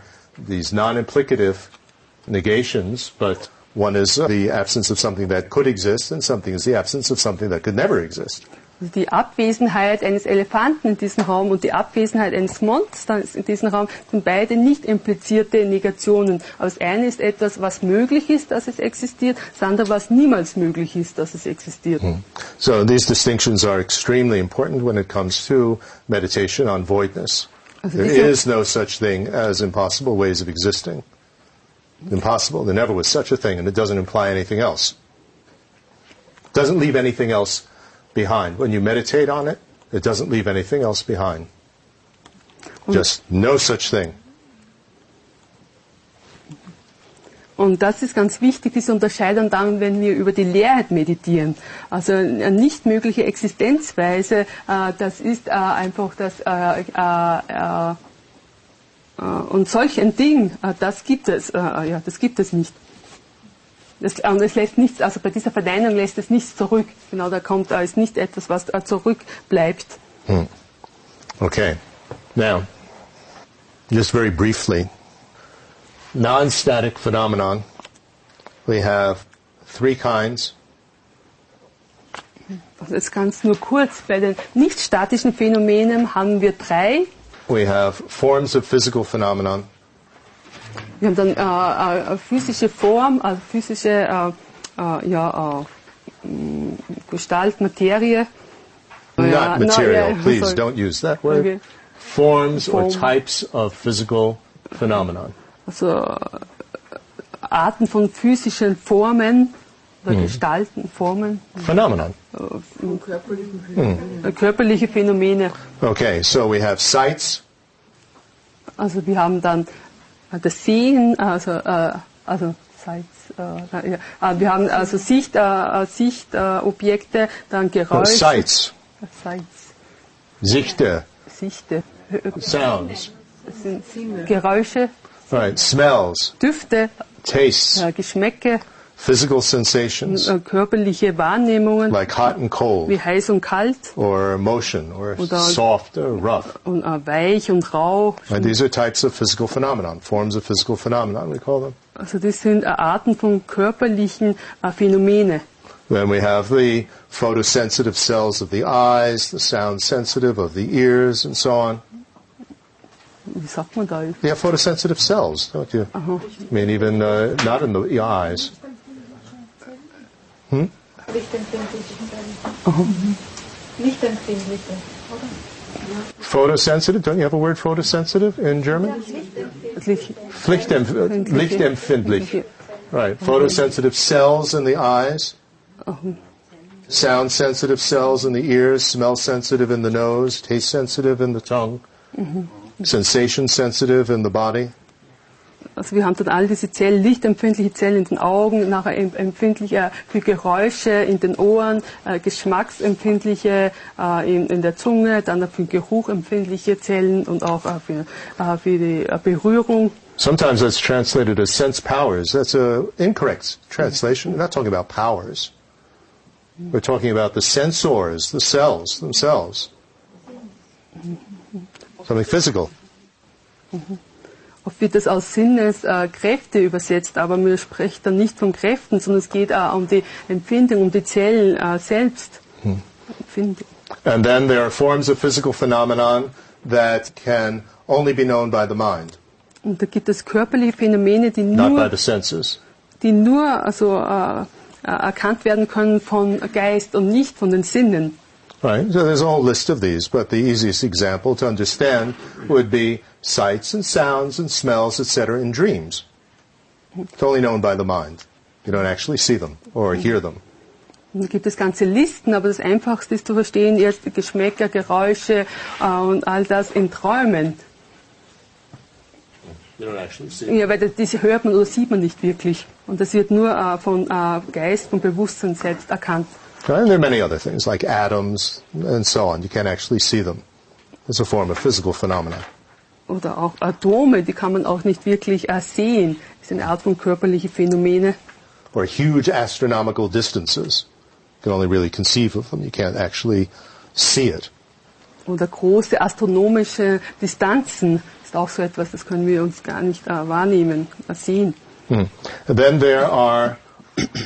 these non-implicative negations, but One is the absence of something that could exist, and something is the absence of something that could never exist. Die Abwesenheit eines Elefanten in diesem Raum und die Abwesenheit eines Monsters in diesem Raum sind beide nicht implizierte Negationen. Aber das eine ist etwas, was möglich ist, dass es existiert, das andere, was niemals möglich ist, dass es existiert. Hmm. So these distinctions are extremely important when it comes to meditation on voidness. Also There is no such thing as impossible ways of existing. Impossible. There never was such a thing, and it doesn't imply anything else. It doesn't leave anything else behind. When you meditate on it, it doesn't leave anything else behind. Just no such thing. Und das ist ganz wichtig, diese Unterscheidung dann, wenn wir über die Leerheit meditieren. Also eine nicht mögliche Existenzweise, äh, das ist äh, einfach das äh, und solch ein Ding, äh, das gibt es, äh, ja, das gibt es nicht. Das, und es lässt nichts, also bei dieser Verneinung lässt es nichts zurück. Genau, da kommt, ist nicht etwas, was zurückbleibt. Hmm. Okay. Now, just very briefly, non-static phenomenon. We have three kinds. Also jetzt ganz nur kurz. Bei den nicht statischen Phänomenen haben wir drei we have forms of physical phenomenon. Wir haben dann äh, äh, physische Form, also physische äh, äh ja, äh, mm, Gestalt, Materie. Not no, material. yeah, Please don't use that word. Okay. Forms or types of physical phenomenon. Also äh, Arten von physischen Formen oder Gestalten, Formen, Phenomenon. äh, körperliche Phänomene. Okay, so we have sights, Also wir haben dann äh, das Sehen, also, äh, also Sights, äh, ja. Äh, wir haben also Sicht, äh, Sichtobjekte, äh, Objekte, dann Geräusche. sights, Sights, Sichte, Sichte. sounds, Geräusche, right, smells, Düfte, tastes, Geschmäcke, physical sensations äh, körperliche Wahrnehmungen, like hot and wie cold, heiß und kalt or motion, or Oder- soft or rough. und äh, weich und rau. Right, these are types of physical phenomenon, forms of physical phenomenon, we call them. Also das sind äh, Arten von körperlichen Phänomene. Then we have the photosensitive cells of the eyes, the sound sensitive of the ears, and so on. Wie sagt man da? You have photosensitive cells, don't you? I mean, even uh, not in the eyes. Hm? Lichtempfindliche Zellen. Lichtempfindliche, oh. oder? Photosensitive, don't you have a word photosensitive in German? Licht- Lichtempf- Lichtempfindlich. Right. Photosensitive cells in the eyes. Oh. Sound sensitive cells in the ears, smell sensitive in the nose, taste sensitive in the tongue, mm-hmm. sensation sensitive in the body. Also wir haben dort all diese Zellen, lichtempfindliche Zellen in den Augen, nachher em- empfindliche für Geräusche in den Ohren, äh, geschmacksempfindliche äh, in, in der Zunge, dann für Geruch empfindliche Zellen und auch äh, für, äh, für die äh, Berührung. Sometimes that's translated as sense powers. That's a incorrect translation. We're not talking about powers. We're talking about the sensors, the cells themselves. Something physical. Oft wird das als Sinneskräfte äh, Kräfte übersetzt, aber man spricht dann nicht von Kräften, sondern es geht auch um die Empfindung, um die Zellen äh, selbst. Empfindung. And then there are forms of physical phenomenon that can only be known by the mind, Und da gibt es körperliche Phänomene, die not by nur, the senses. die nur also, äh, äh, erkannt werden können von Geist und nicht von den Sinnen. Right? So there's a whole list of these, but the easiest example to understand would be sights and sounds and smells, etc., in dreams. It's only known by the mind. You don't actually see them or hear them. Und da gibt es ganze Listen, aber das Einfachste ist zu verstehen, erst die Geschmäcker, Geräusche äh, und all das in Träumen. You don't actually see Ja, weil das, diese hört man oder sieht man nicht wirklich. Und das wird nur äh, von äh, Geist und Bewusstsein selbst erkannt. And there are many other things like atoms and so on. You can't actually see them. It's a form of physical phenomena. Oder auch Atome, die kann man auch nicht wirklich sehen. Das ist eine Art von körperliche Phänomene. Or huge astronomical distances. You can only really conceive of them. You can't actually see it. Oder große astronomische Distanzen ist auch so etwas, das können wir uns gar nicht äh, wahrnehmen, sehen. Hmm. And then there are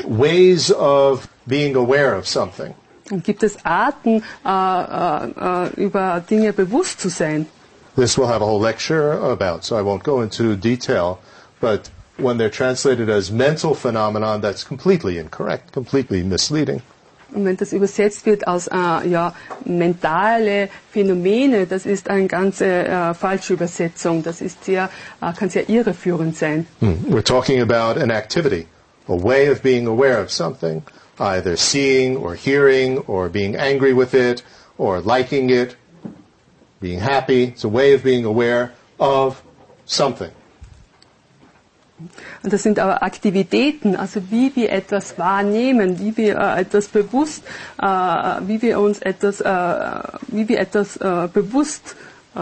ways of being aware of something. Gibt es Arten, äh, äh, äh über Dinge bewusst zu sein? This we'll have a whole lecture about, so I won't go into detail. But when they're translated as mental phenomenon, that's completely incorrect, completely misleading. Und wenn das übersetzt wird als äh, ja, mentale Phänomene, das ist eine ganz äh, falsche Übersetzung. Das ist sehr, äh, kann sehr irreführend sein. Hmm. We're talking about an activity, a way of being aware of something, either seeing or hearing or being angry with it or liking it, being happy. It's a way of being aware of something. Und das sind aber Aktivitäten, also wie wir etwas wahrnehmen, wie wir äh, etwas bewusst, äh, wie wir uns etwas, äh, wie wir etwas äh, bewusst äh,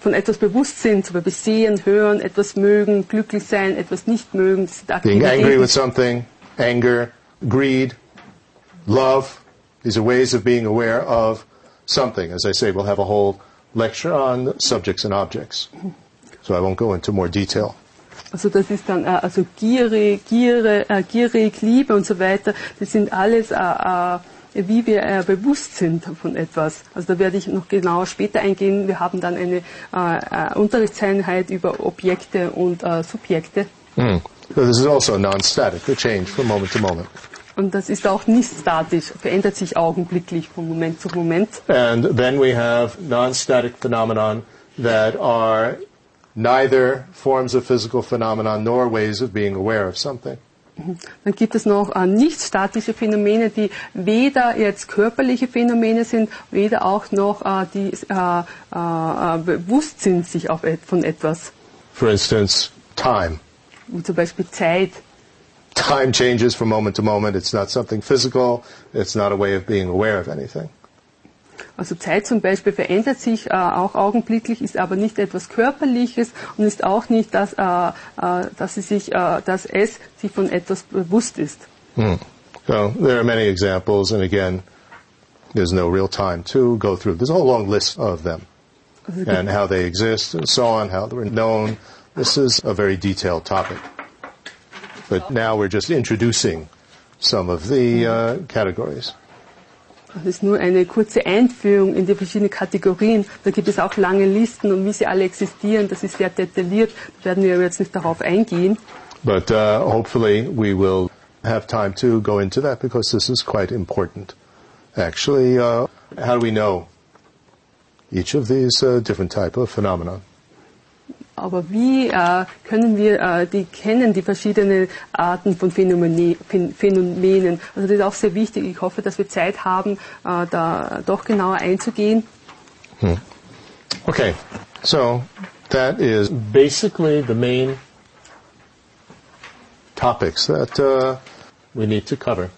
von etwas bewusst sind, zum Beispiel sehen, hören, etwas mögen, glücklich sein, etwas nicht mögen. Being angry with something, anger, greed, love. These are ways of being aware of something. As I say, we'll have a whole lecture on subjects and objects. So I won't go into more detail. Also das ist dann äh, also gierig, Giere, äh, gierig, Liebe und so weiter. Das sind alles, äh, äh, wie wir äh, bewusst sind von etwas. Also da werde ich noch genauer später eingehen. Wir haben dann eine äh, äh, Unterrichtseinheit über Objekte und äh, Subjekte. So this is also non-static. They change from moment to moment. Und das ist auch nicht statisch, verändert sich augenblicklich von Moment zu Moment. And then we have non-static phenomenon that are neither forms of physical phenomenon nor ways of being aware of something. Dann gibt es noch äh, nicht statische Phänomene, die weder jetzt körperliche Phänomene sind, weder auch noch äh, die äh, äh, bewusst sind sich auf von etwas, For instance, time. wie zum Beispiel Zeit. Time changes from moment to moment. It's not something physical. It's not a way of being aware of anything. Also Zeit zum Beispiel verändert sich äh, auch augenblicklich, ist aber nicht etwas Körperliches und ist auch nicht, dass, äh, äh, dass, sie sich, äh, dass es sich von etwas bewusst ist. Hmm. So there are many examples, and again, there's no real time to go through. There's a whole long list of them Also es gibt and how they exist and so on, how they're known. This is a very detailed topic. But now we're just introducing some of the uh, categories. Das ist nur eine kurze Einführung in die verschiedenen Kategorien. Da gibt es auch lange Listen und wie sie alle existieren, das ist sehr detailliert. Da werden wir jetzt nicht darauf eingehen. But uh, hopefully we will have time to go into that because this is quite important. Actually, uh, how do we know each of these uh, different type of phenomena? Aber wie äh, können wir äh, die kennen, die verschiedenen Arten von Phänomene, Phän- Phänomenen? Also das ist auch sehr wichtig. Ich hoffe, dass wir Zeit haben, äh, da doch genauer einzugehen. Okay, so that is basically the main topics that uh, we need to cover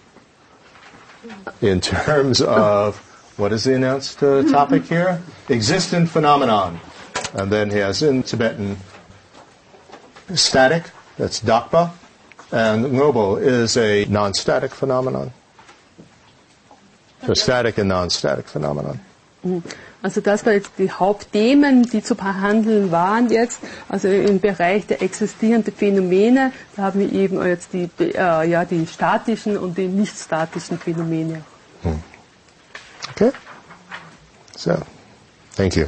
in terms of what is the announced uh, topic here? Existent phenomenon. And then he has in Tibetan static, that's Dakpa, and Ngobo is a non-static phenomenon. So static and non-static phenomenon. Also das war jetzt die Hauptthemen, die zu behandeln waren jetzt. Also im Bereich der existierenden Phänomene, da haben wir eben jetzt die, äh, ja, die statischen und die nicht statischen Phänomene. Okay? So, thank you.